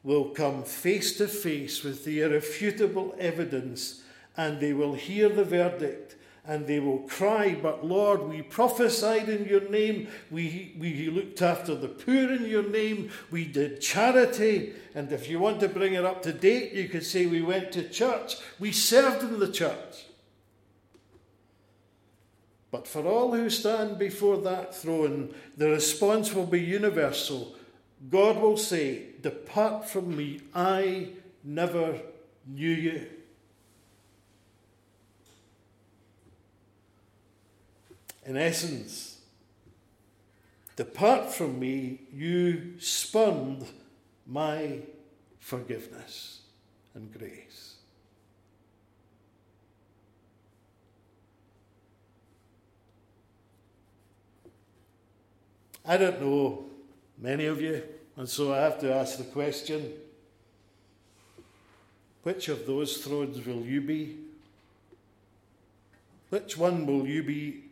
will come face to face with the irrefutable evidence and they will hear the verdict and they will cry, But Lord, we prophesied in your name, we, we looked after the poor in your name, we did charity. And if you want to bring it up to date, you could say we went to church, we served in the church. But for all who stand before that throne, the response will be universal. God will say, Depart from me, I never knew you. In essence, depart from me, you spurned my forgiveness and grace. I don't know many of you, and so I have to ask the question which of those thrones will you be? Which one will you be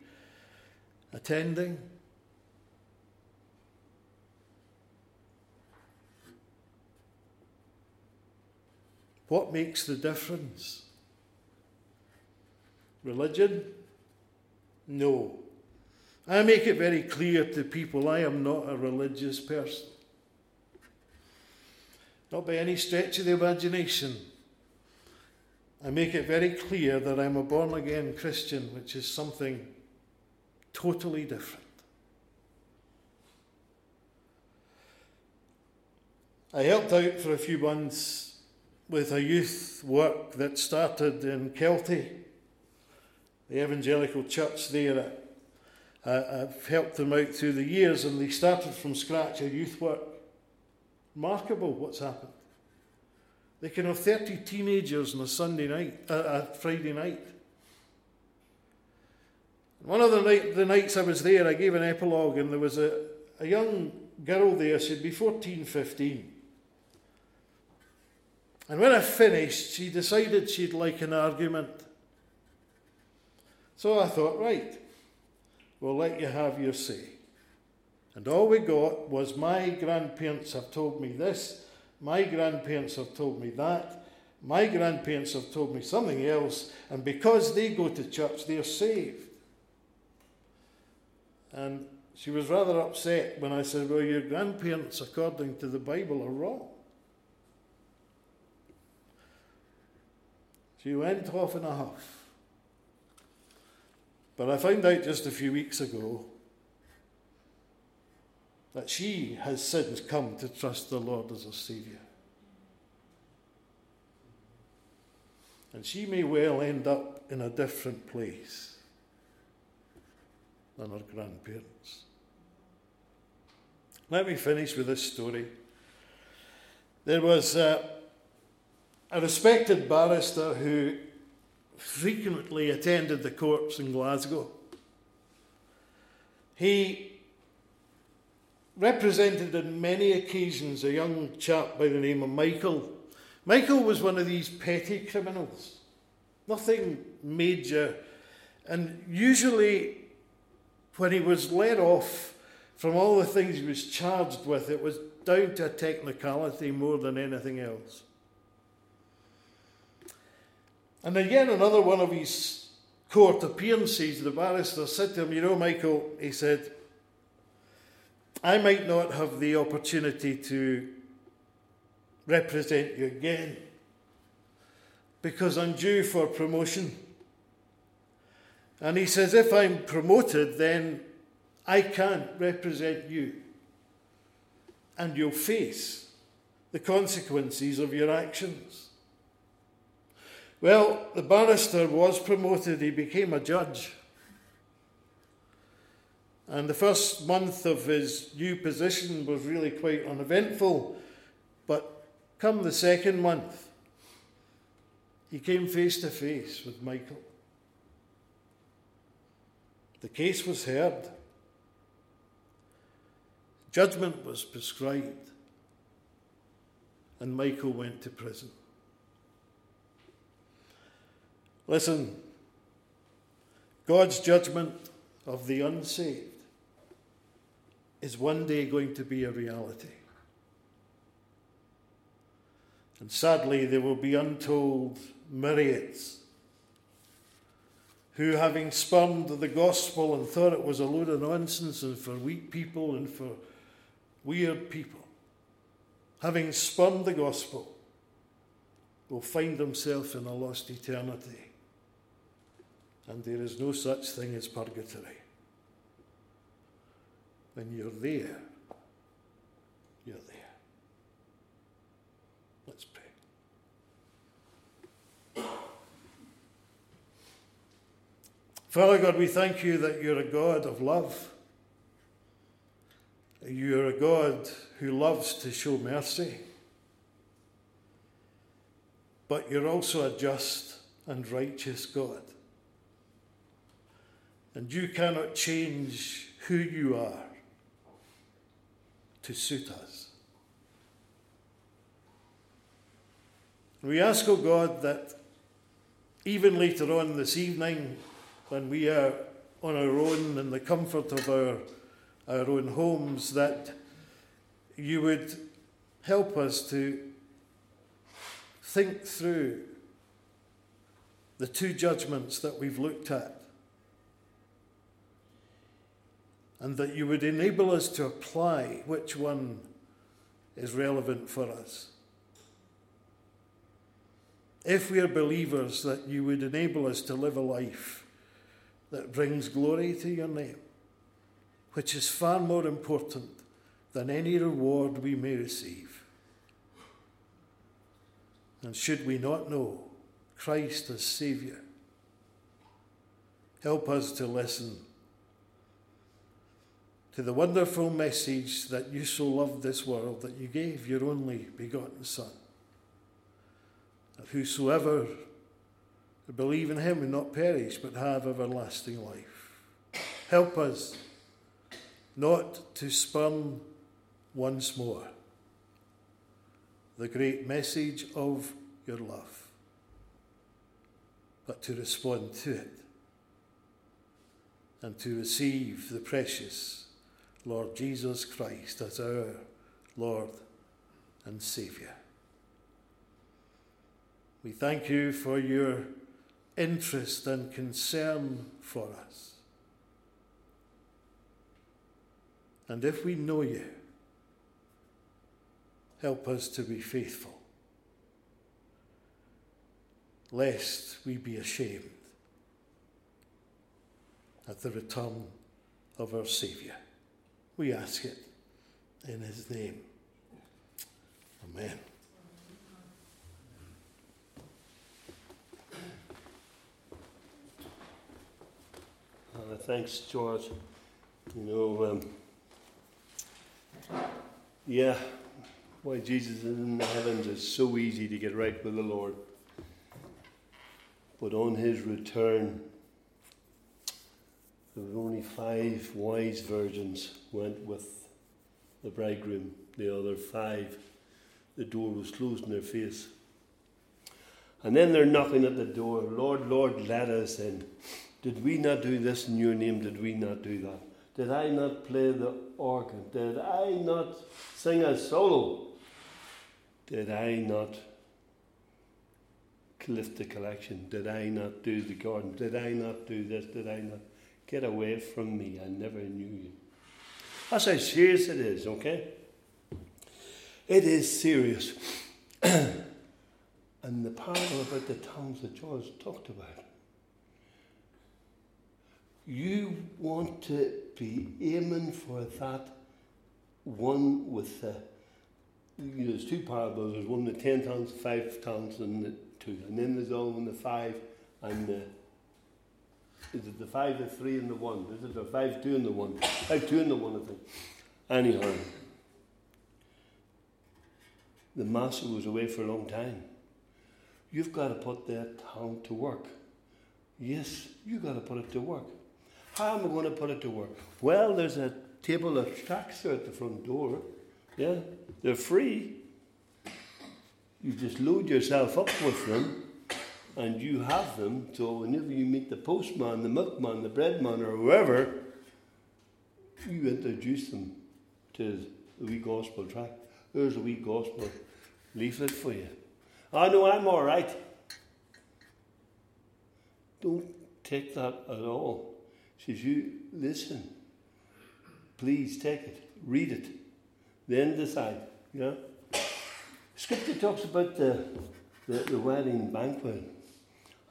attending. What makes the difference? Religion? No. I make it very clear to people I am not a religious person. Not by any stretch of the imagination. I make it very clear that I'm a born again Christian, which is something totally different. I helped out for a few months with a youth work that started in Kelty, the evangelical church there. I've helped them out through the years, and they started from scratch a youth work. Remarkable what's happened. They can have 30 teenagers on a Sunday night, uh, a Friday night. One of the, night, the nights I was there, I gave an epilogue, and there was a, a young girl there, she'd be 14, 15. And when I finished, she decided she'd like an argument. So I thought, right, we'll let you have your say. And all we got was my grandparents have told me this, my grandparents have told me that, my grandparents have told me something else, and because they go to church, they're saved. And she was rather upset when I said, Well, your grandparents, according to the Bible, are wrong. She went off in a huff. But I found out just a few weeks ago that she has since come to trust the Lord as a Saviour. And she may well end up in a different place than her grandparents. Let me finish with this story. There was uh, a respected barrister who frequently attended the courts in Glasgow. He represented on many occasions a young chap by the name of Michael. Michael was one of these petty criminals, nothing major, and usually when he was let off from all the things he was charged with, it was down to technicality more than anything else. And again, another one of his court appearances, the barrister said to him, You know, Michael, he said, I might not have the opportunity to represent you again because I'm due for promotion. And he says, If I'm promoted, then I can't represent you. And you'll face the consequences of your actions. Well, the barrister was promoted, he became a judge. And the first month of his new position was really quite uneventful. But come the second month, he came face to face with Michael. The case was heard, judgment was prescribed, and Michael went to prison. Listen, God's judgment of the unsaved is one day going to be a reality. And sadly, there will be untold myriads who, having spurned the gospel and thought it was a load of nonsense and for weak people and for weird people, having spurned the gospel, will find themselves in a lost eternity and there is no such thing as purgatory. When you're there, you're there. Let's pray. Father God, we thank you that you're a God of love. You're a God who loves to show mercy. But you're also a just and righteous God. And you cannot change who you are to suit us. We ask, O oh God, that even later on this evening, when we are on our own in the comfort of our, our own homes, that you would help us to think through the two judgments that we've looked at and that you would enable us to apply which one is relevant for us. if we are believers, that you would enable us to live a life that brings glory to your name, which is far more important than any reward we may receive. And should we not know Christ as Saviour, help us to listen to the wonderful message that you so loved this world that you gave your only begotten Son. That whosoever believe in him will not perish but have everlasting life. Help us not to spurn once more the great message of your love, but to respond to it and to receive the precious Lord Jesus Christ as our Lord and Saviour. We thank you for your interest and concern for us. And if we know you, help us to be faithful, lest we be ashamed at the return of our Saviour. We ask it in his name. Amen. Uh, thanks, George. You know, um, yeah, why Jesus is in the heavens is so easy to get right with the Lord. But on his return, there were only five wise virgins went with the bridegroom. The other five, the door was closed in their face. And then they're knocking at the door, Lord, Lord, let us in. Did we not do this in your name? Did we not do that? Did I not play the organ? Did I not sing a solo? Did I not lift the collection? Did I not do the garden? Did I not do this? Did I not? Get away from me. I never knew you. That's how serious it is, okay? It is serious. and the parable about the tongues that George talked about. You want to be aiming for that one with the. You know, there's two parables. There's one with ten tongues, five tongues, and the two. And then there's all one the five and the is it the five, the three, and the one? Is it the five, two, and the one? Five, two, and the one, I think. Anyhow, the master was away for a long time. You've got to put that tongue to work. Yes, you've got to put it to work. How am I going to put it to work? Well, there's a table of tracts there at the front door. Yeah, they're free. You just load yourself up with them and you have them, so whenever you meet the postman, the milkman, the breadman, or whoever, you introduce them to the wee gospel tract. There's a wee gospel leaflet for you. I know I'm all right. Don't take that at all. Says you listen. Please take it, read it, then decide. Yeah. Scripture talks about the, the, the wedding banquet.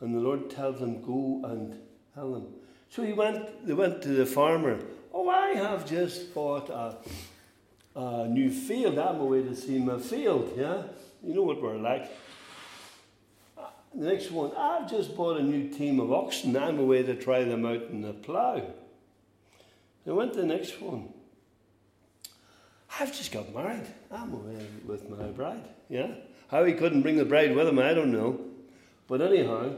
And the Lord tells him, Go and tell them. So he went, they went to the farmer. Oh, I have just bought a, a new field. I'm away to see my field, yeah? You know what we're like. Uh, the next one, I've just bought a new team of oxen. I'm away to try them out in the plough. They went to the next one. I've just got married. I'm away with my bride. Yeah? How he couldn't bring the bride with him, I don't know. But anyhow,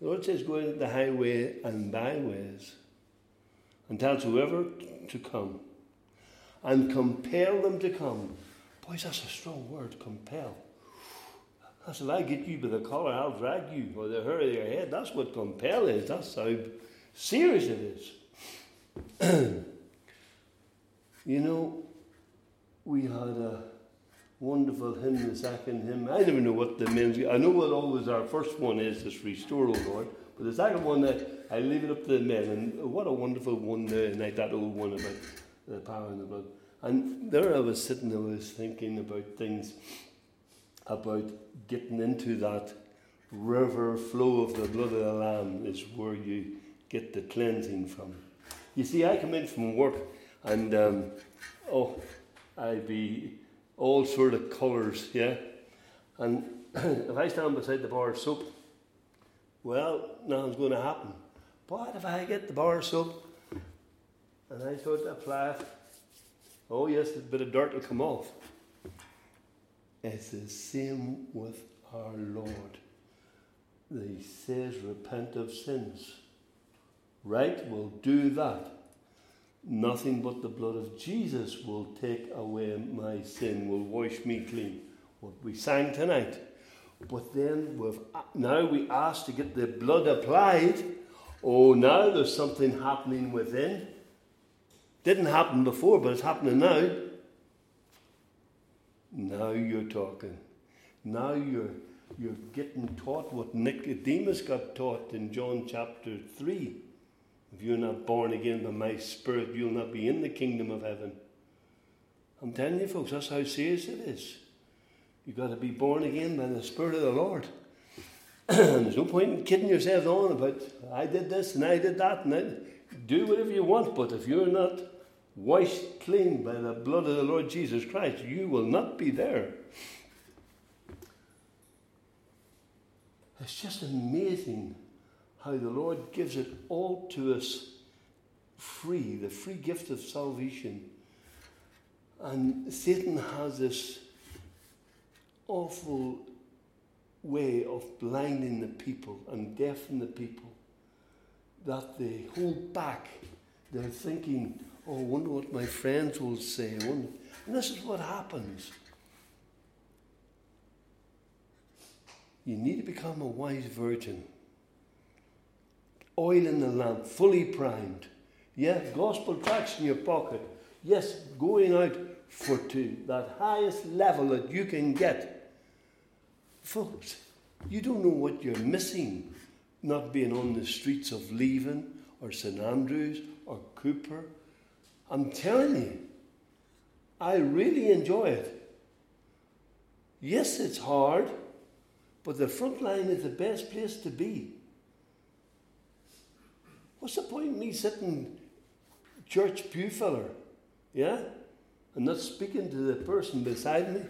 the Lord says, Go into the highway and byways and tells whoever to come and compel them to come. Boys, that's a strong word, compel. I said, I get you by the collar, I'll drag you by the hair of your head. That's what compel is. That's how serious it is. you know, we had a wonderful hymn, the second hymn. I never know what the men's. I know what always our first one is, this Restore, O Lord. But the second one, that I leave it up to the men. And what a wonderful one like that old one about the power and the blood. And there I was sitting, I was thinking about things, about getting into that river flow of the blood of the Lamb is where you get the cleansing from. You see, I come in from work and, um, oh, I'd be all sort of colours, yeah? And if I stand beside the bar of soap, well, nothing's going to happen. But if I get the bar of soap and I start to apply it, oh yes, a bit of dirt will come off. It's the same with our Lord. He says, repent of sins. Right? We'll do that. Nothing but the blood of Jesus will take away my sin, will wash me clean. What we sang tonight. But then we've, now we ask to get the blood applied. Oh, now there's something happening within. Didn't happen before, but it's happening now. Now you're talking. Now you're, you're getting taught what Nicodemus got taught in John chapter 3. If you're not born again by my spirit, you'll not be in the kingdom of heaven. I'm telling you, folks, that's how serious it is. You've got to be born again by the Spirit of the Lord. there's no point in kidding yourself on about, I did this and I did that, and I do whatever you want, but if you're not washed clean by the blood of the Lord Jesus Christ, you will not be there. It's just amazing how the Lord gives it all to us free, the free gift of salvation. And Satan has this awful way of blinding the people and deafening the people that they hold back. They're thinking, oh, I wonder what my friends will say. And this is what happens. You need to become a wise virgin. Oil in the lamp, fully primed. Yeah, gospel tracts in your pocket. Yes, going out for to that highest level that you can get. Folks, you don't know what you're missing not being on the streets of Leven or St Andrews or Cupar. I'm telling you, I really enjoy it. Yes, it's hard, but the front line is the best place to be. What's the point in me sitting church pew filler, yeah, and not speaking to the person beside me?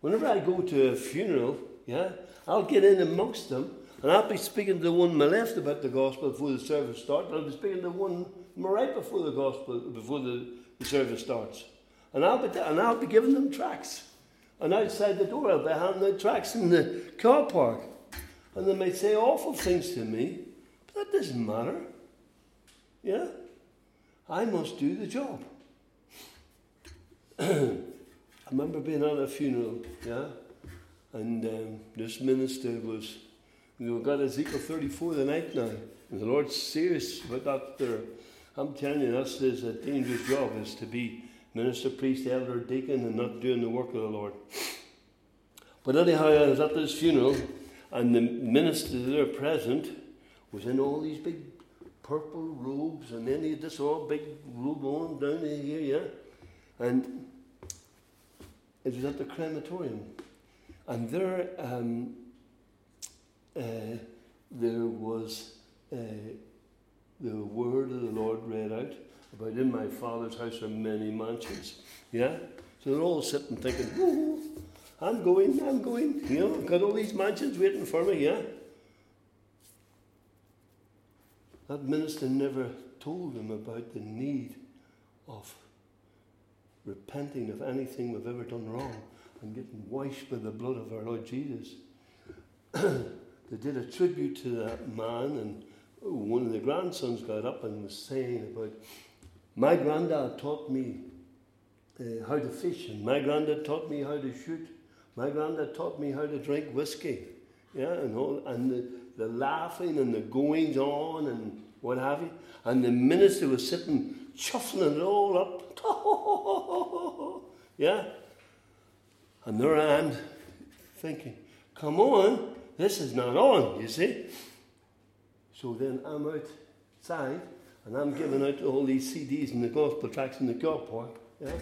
Whenever I go to a funeral, yeah, I'll get in amongst them and I'll be speaking to the one on my left about the gospel before the service starts, I'll be speaking to the one right before the gospel, before the, the service starts. And I'll, be, and I'll be giving them tracts. And outside the door, I'll be handing out tracts in the car park. And they might say awful things to me, but that doesn't matter. Yeah? I must do the job. I remember being at a funeral, yeah? And um, this minister was, we've got Ezekiel 34 the night now. And the Lord's serious about that there. I'm telling you, that's is a dangerous job, is to be minister, priest, elder, deacon, and not doing the work of the Lord. But anyhow, I was at this funeral, and the minister there present was in all these big purple robes, and then he had this all big robe on down in here, yeah. And it was at the crematorium, and there, um, uh, there was. Uh, the word of the Lord read out about in my father's house are many mansions. Yeah? So they're all sitting thinking, I'm going, I'm going. You know, I've got all these mansions waiting for me, yeah? That minister never told them about the need of repenting of anything we've ever done wrong and getting washed by the blood of our Lord Jesus. they did a tribute to that man and one of the grandsons got up and was saying about, my granddad taught me uh, how to fish, and my granddad taught me how to shoot. My granddad taught me how to drink whiskey. Yeah, and all, and the, the laughing and the goings on and what have you. And the minister was sitting chuffling it all up. yeah? And there I am thinking, come on, this is not on, you see. So then I'm outside and I'm giving out all these CDs and the gospel tracts in the car park. Yeah?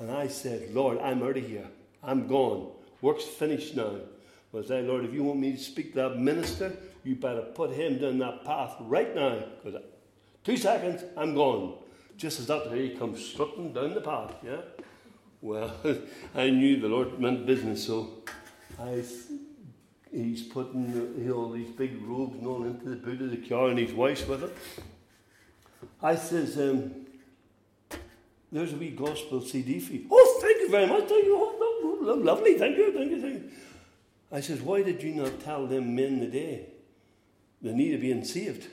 And I said, Lord, I'm out of here. I'm gone. Work's finished now. Was say, Lord, if you want me to speak to that minister, you better put him down that path right now. Because two seconds, I'm gone. Just as that he comes strutting down the path, yeah? Well, I knew the Lord meant business, so I, he's putting all these big robes and all into the boot of the car, and his wife's with it. I says, um, there's a wee gospel CD for you. Oh, thank you very much. Thank you. Oh, lovely. Thank you. Thank you. Thank you. I says, why did you not tell them men today they need to be saved?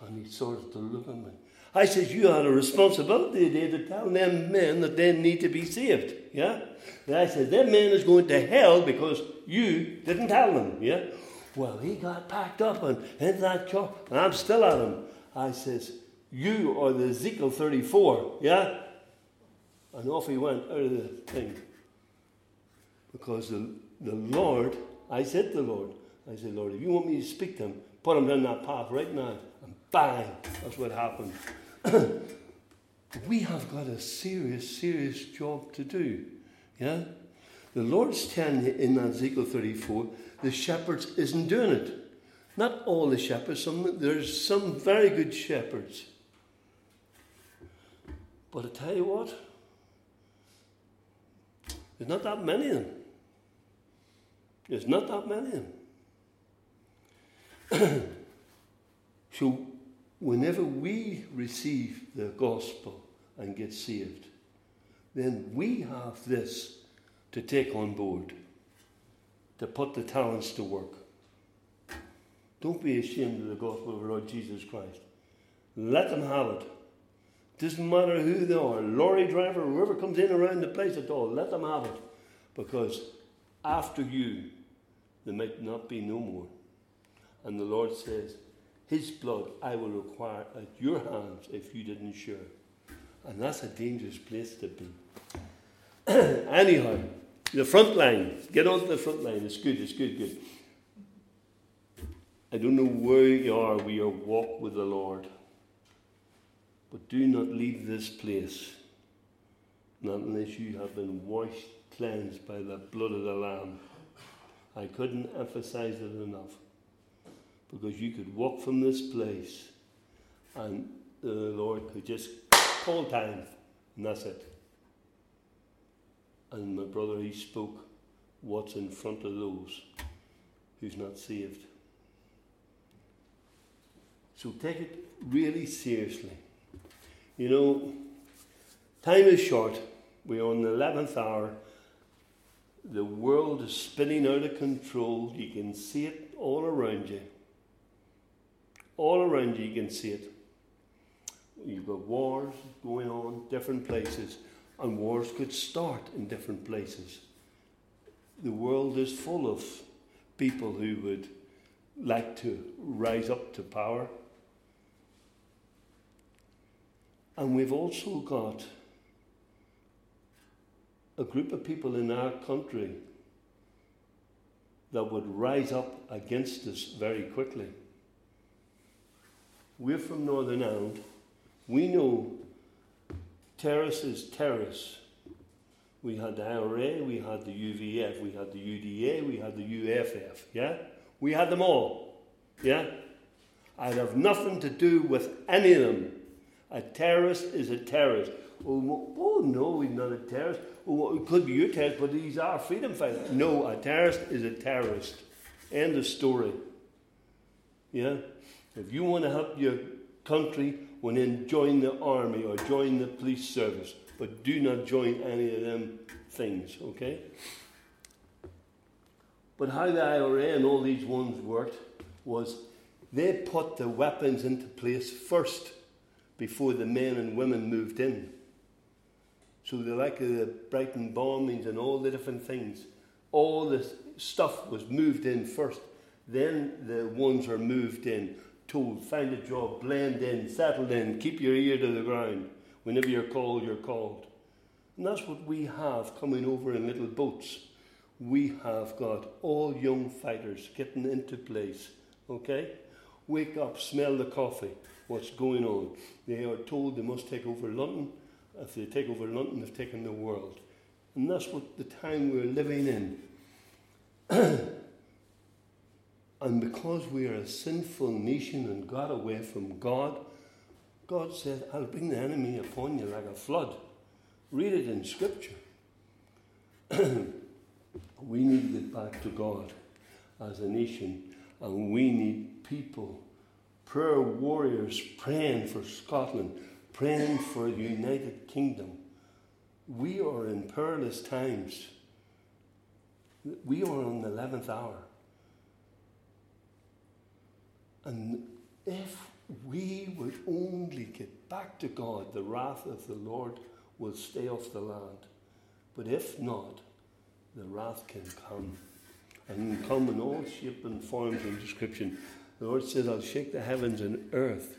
And he sort of look at me. I says, you had a responsibility today to tell them men that they need to be saved. Yeah? And I said, that man is going to hell because you didn't tell them. Yeah? Well, he got packed up and into that car, and I'm still at him. I says, you are the Ezekiel 34. Yeah? And off he went out of the thing. Because the, the Lord, I said the Lord, I said, Lord, if you want me to speak to him, put him down that path right now. And bang, that's what happened. we have got a serious, serious job to do. Yeah? The Lord's telling you in Ezekiel 34, the shepherds isn't doing it. Not all the shepherds, some, there's some very good shepherds. But I tell you what, there's not that many of them. There's not that many of so, whenever we receive the gospel and get saved, then we have this to take on board, to put the talents to work. Don't be ashamed of the gospel of our Lord Jesus Christ. Let them have it. Doesn't matter who they are, lorry driver, whoever comes in around the place at all, let them have it. Because after you, there might not be no more. And the Lord says, His blood I will require at your hands if you didn't share. And that's a dangerous place to be. Anyhow, the front line. Get on to the front line. It's good, it's good, good. I don't know where you are with your walk with the Lord, but do not leave this place, not unless you have been washed, cleansed by the blood of the Lamb. I couldn't emphasize it enough because you could walk from this place and the Lord could just call time and that's it. And my brother, he spoke what's in front of those who's not saved. So take it really seriously. You know, time is short. We're on the 11th hour. The world is spinning out of control. You can see it all around you. All around you, you can see it. You've got wars going on different places and wars could start in different places. The world is full of people who would like to rise up to power. And we've also got a group of people in our country that would rise up against us very quickly. We're from Northern Ireland. We know terrorists is terrorists. We had the IRA, we had the UVF, we had the UDA, we had the UFF, yeah? We had them all, yeah? I'd have nothing to do with any of them. A terrorist is a terrorist. Oh, no, he's not a terrorist. Oh, it could be your terrorist, but he's our freedom fighter. No, a terrorist is a terrorist. End of story. Yeah? If you want to help your country, when in join the army or join the police service, but do not join any of them things, okay? But how the IRA and all these ones worked was they put the weapons into place first before the men and women moved in. So the like of the Brighton bombings and all the different things, all this stuff was moved in first. Then the ones are moved in told, find a job, blend in, settle in, keep your ear to the ground. Whenever you're called, you're called. And that's what we have coming over in little boats. We have got all young fighters getting into place. Okay? Wake up, smell the coffee. What's going on? They are told they must take over London. If they take over London, they've taken the world. And that's what the time we're living in. And because we are a sinful nation and got away from God, God said, I'll bring the enemy upon you like a flood. Read it in Scripture. we need to get back to God as a nation, and we need people, prayer warriors, praying for Scotland, praying for the United Kingdom. We are in perilous times. We are on the 11th hour. And if we would only get back to God, the wrath of the Lord will stay off the land. But if not, the wrath can come. And come in all shape and forms and description. The Lord says, I'll shake the heavens and earth.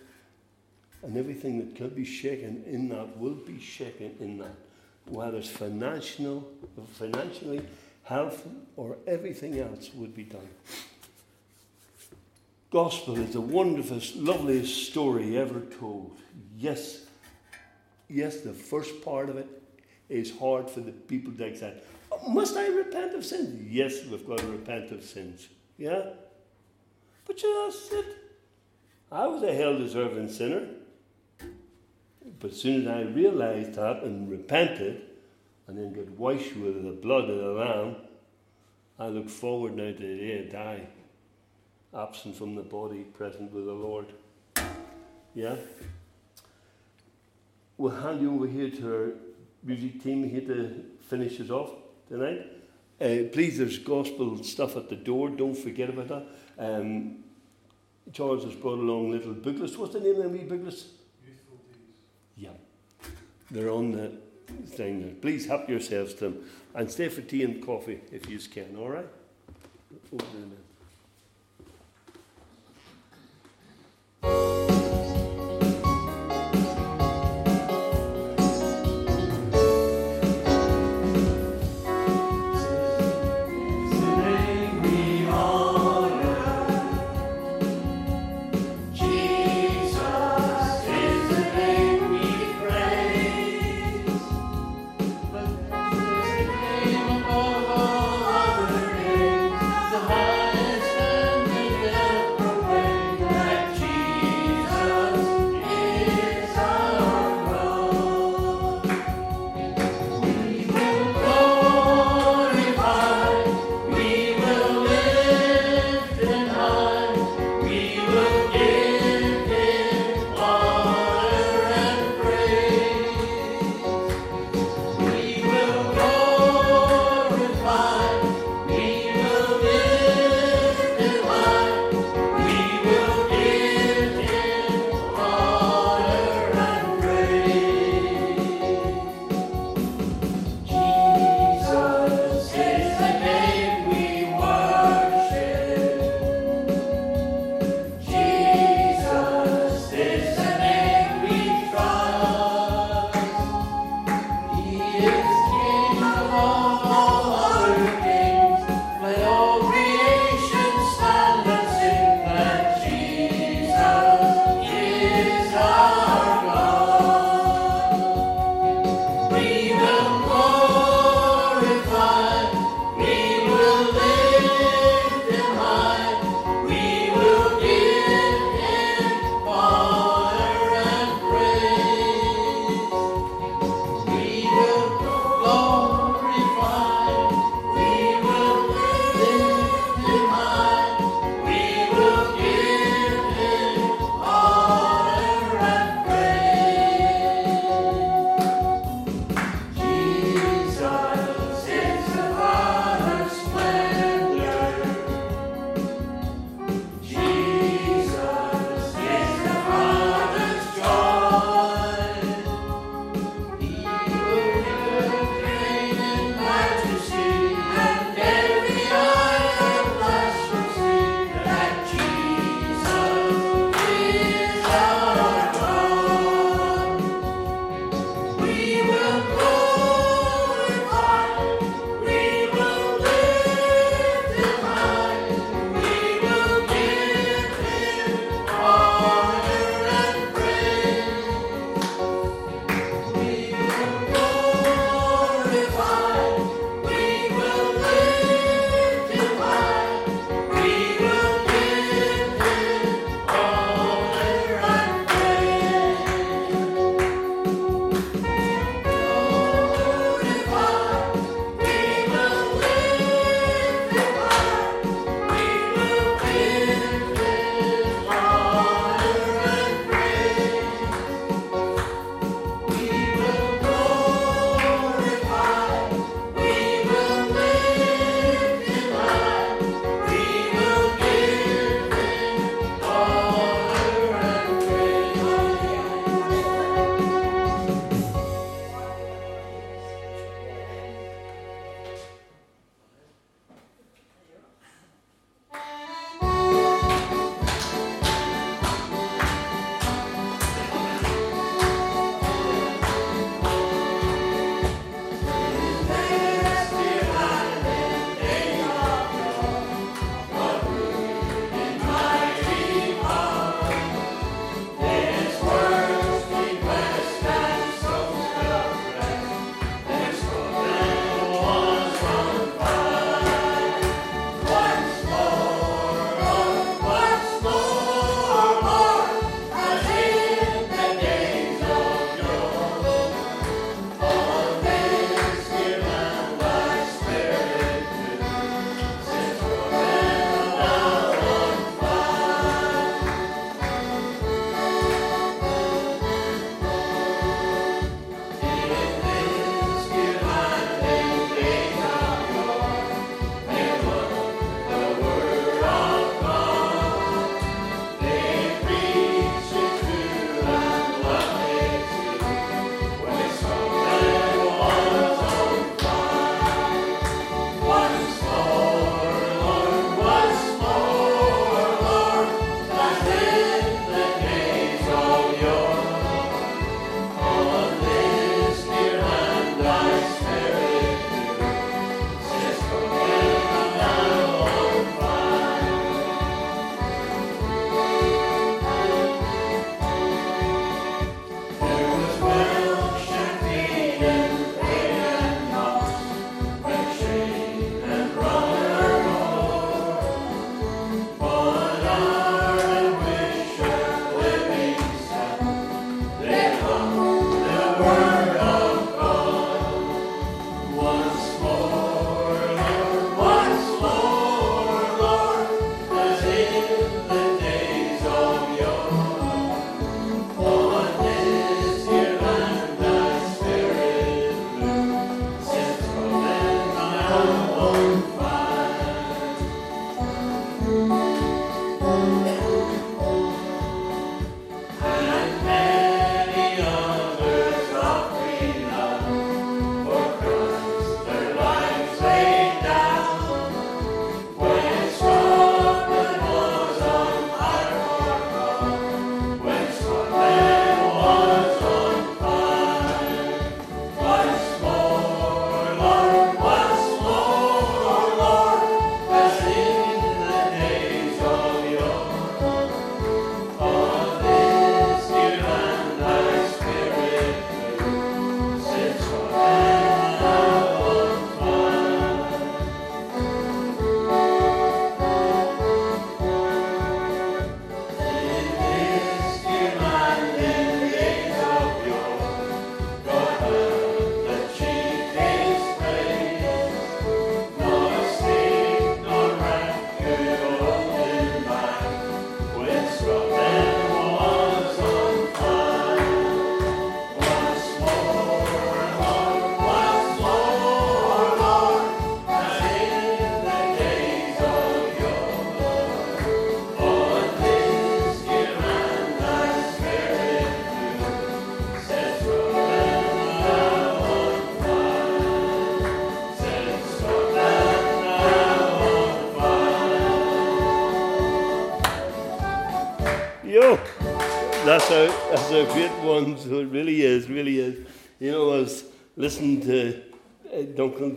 And everything that can be shaken in that will be shaken in that. Whether it's financial, financially, health, or everything else would be done. Gospel is the wonderfulest, loveliest story ever told. Yes, yes, the first part of it is hard for the people to accept. Oh, must I repent of sins? Yes, we've got to repent of sins. Yeah? But you know, it. I was a hell deserving sinner. But as soon as I realized that and repented, and then got washed with the blood of the Lamb, I look forward now to the day I die. Absent from the body, present with the Lord. Yeah? We'll hand you over here to our music team here to finish us off tonight. Uh, please, there's gospel stuff at the door. Don't forget about that. Um, Charles has brought along little booklets. What's the name of them wee booklets? Yeah. They're on the thing there. Please help yourselves to them. And stay for tea and coffee if you can, all right? Oh, there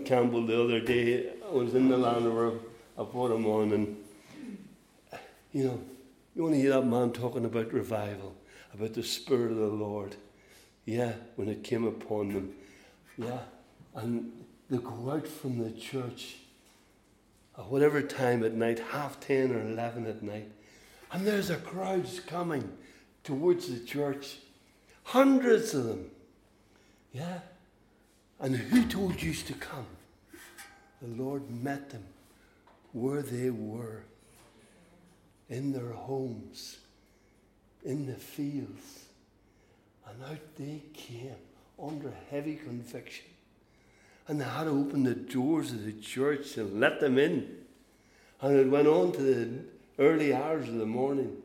Campbell the other day. I was in the Land Rover. I brought him on, and you know, you want to hear that man talking about revival, about the Spirit of the Lord. Yeah, when it came upon them. Yeah, and they go out from the church at whatever time at night, half ten or eleven at night, and there's a crowds coming towards the church. Hundreds of them. Yeah. And who told you to come? The Lord met them where they were in their homes, in the fields. And out they came under heavy conviction. And they had to open the doors of the church and let them in. And it went on to the early hours of the morning.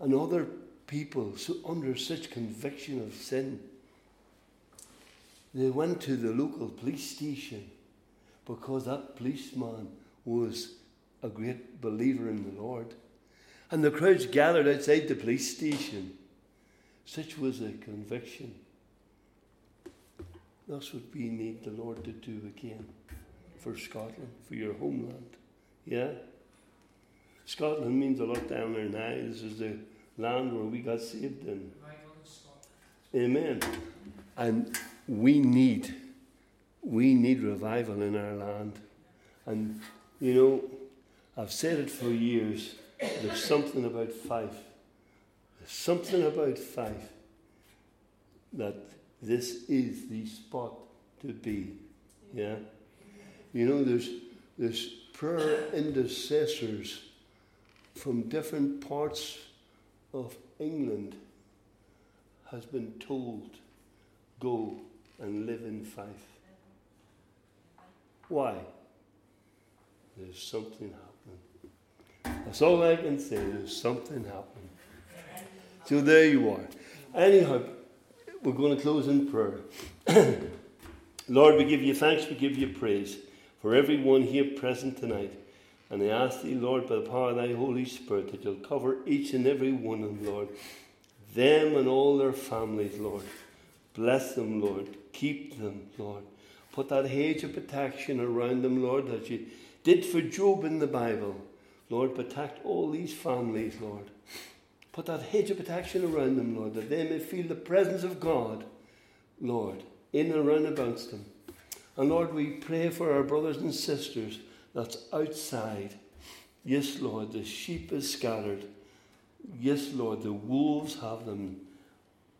And other people so under such conviction of sin, they went to the local police station because that policeman was a great believer in the Lord. And the crowds gathered outside the police station. Such was a conviction. That's what we need the Lord to do again for Scotland, for your homeland. Yeah? Scotland means a lot down there now. This is the land where we got saved in. Amen. And we need, we need revival in our land. And, you know, I've said it for years. There's something about Fife. There's something about Fife that this is the spot to be. Yeah? You know, there's, there's prayer intercessors from different parts of England has been told, go and live in Fife. Why? There's something happening. That's all I can say. There's something happening. So there you are. Anyhow, we're going to close in prayer. Lord, we give you thanks, we give you praise for everyone here present tonight. And I ask thee, Lord, by the power of thy Holy Spirit, that you'll cover each and every one of them, Lord. Them and all their families, Lord. Bless them, Lord. Keep them, Lord. Put that hedge of protection around them, Lord, as you did for Job in the Bible. Lord, protect all these families, Lord. Put that hedge of protection around them, Lord, that they may feel the presence of God, Lord, in and around about them. And Lord, we pray for our brothers and sisters that's outside. Yes, Lord, the sheep is scattered. Yes, Lord, the wolves have them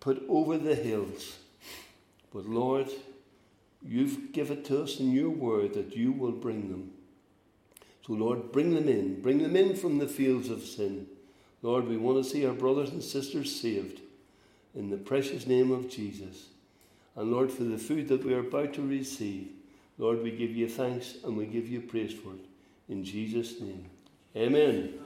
put over the hills. But Lord, you've given to us in your word that you will bring them. So, Lord, bring them in. Bring them in from the fields of sin. Lord, we want to see our brothers and sisters saved in the precious name of Jesus. And Lord, for the food that we are about to receive, Lord, we give you thanks and we give you praise for it. In Jesus' name. Amen.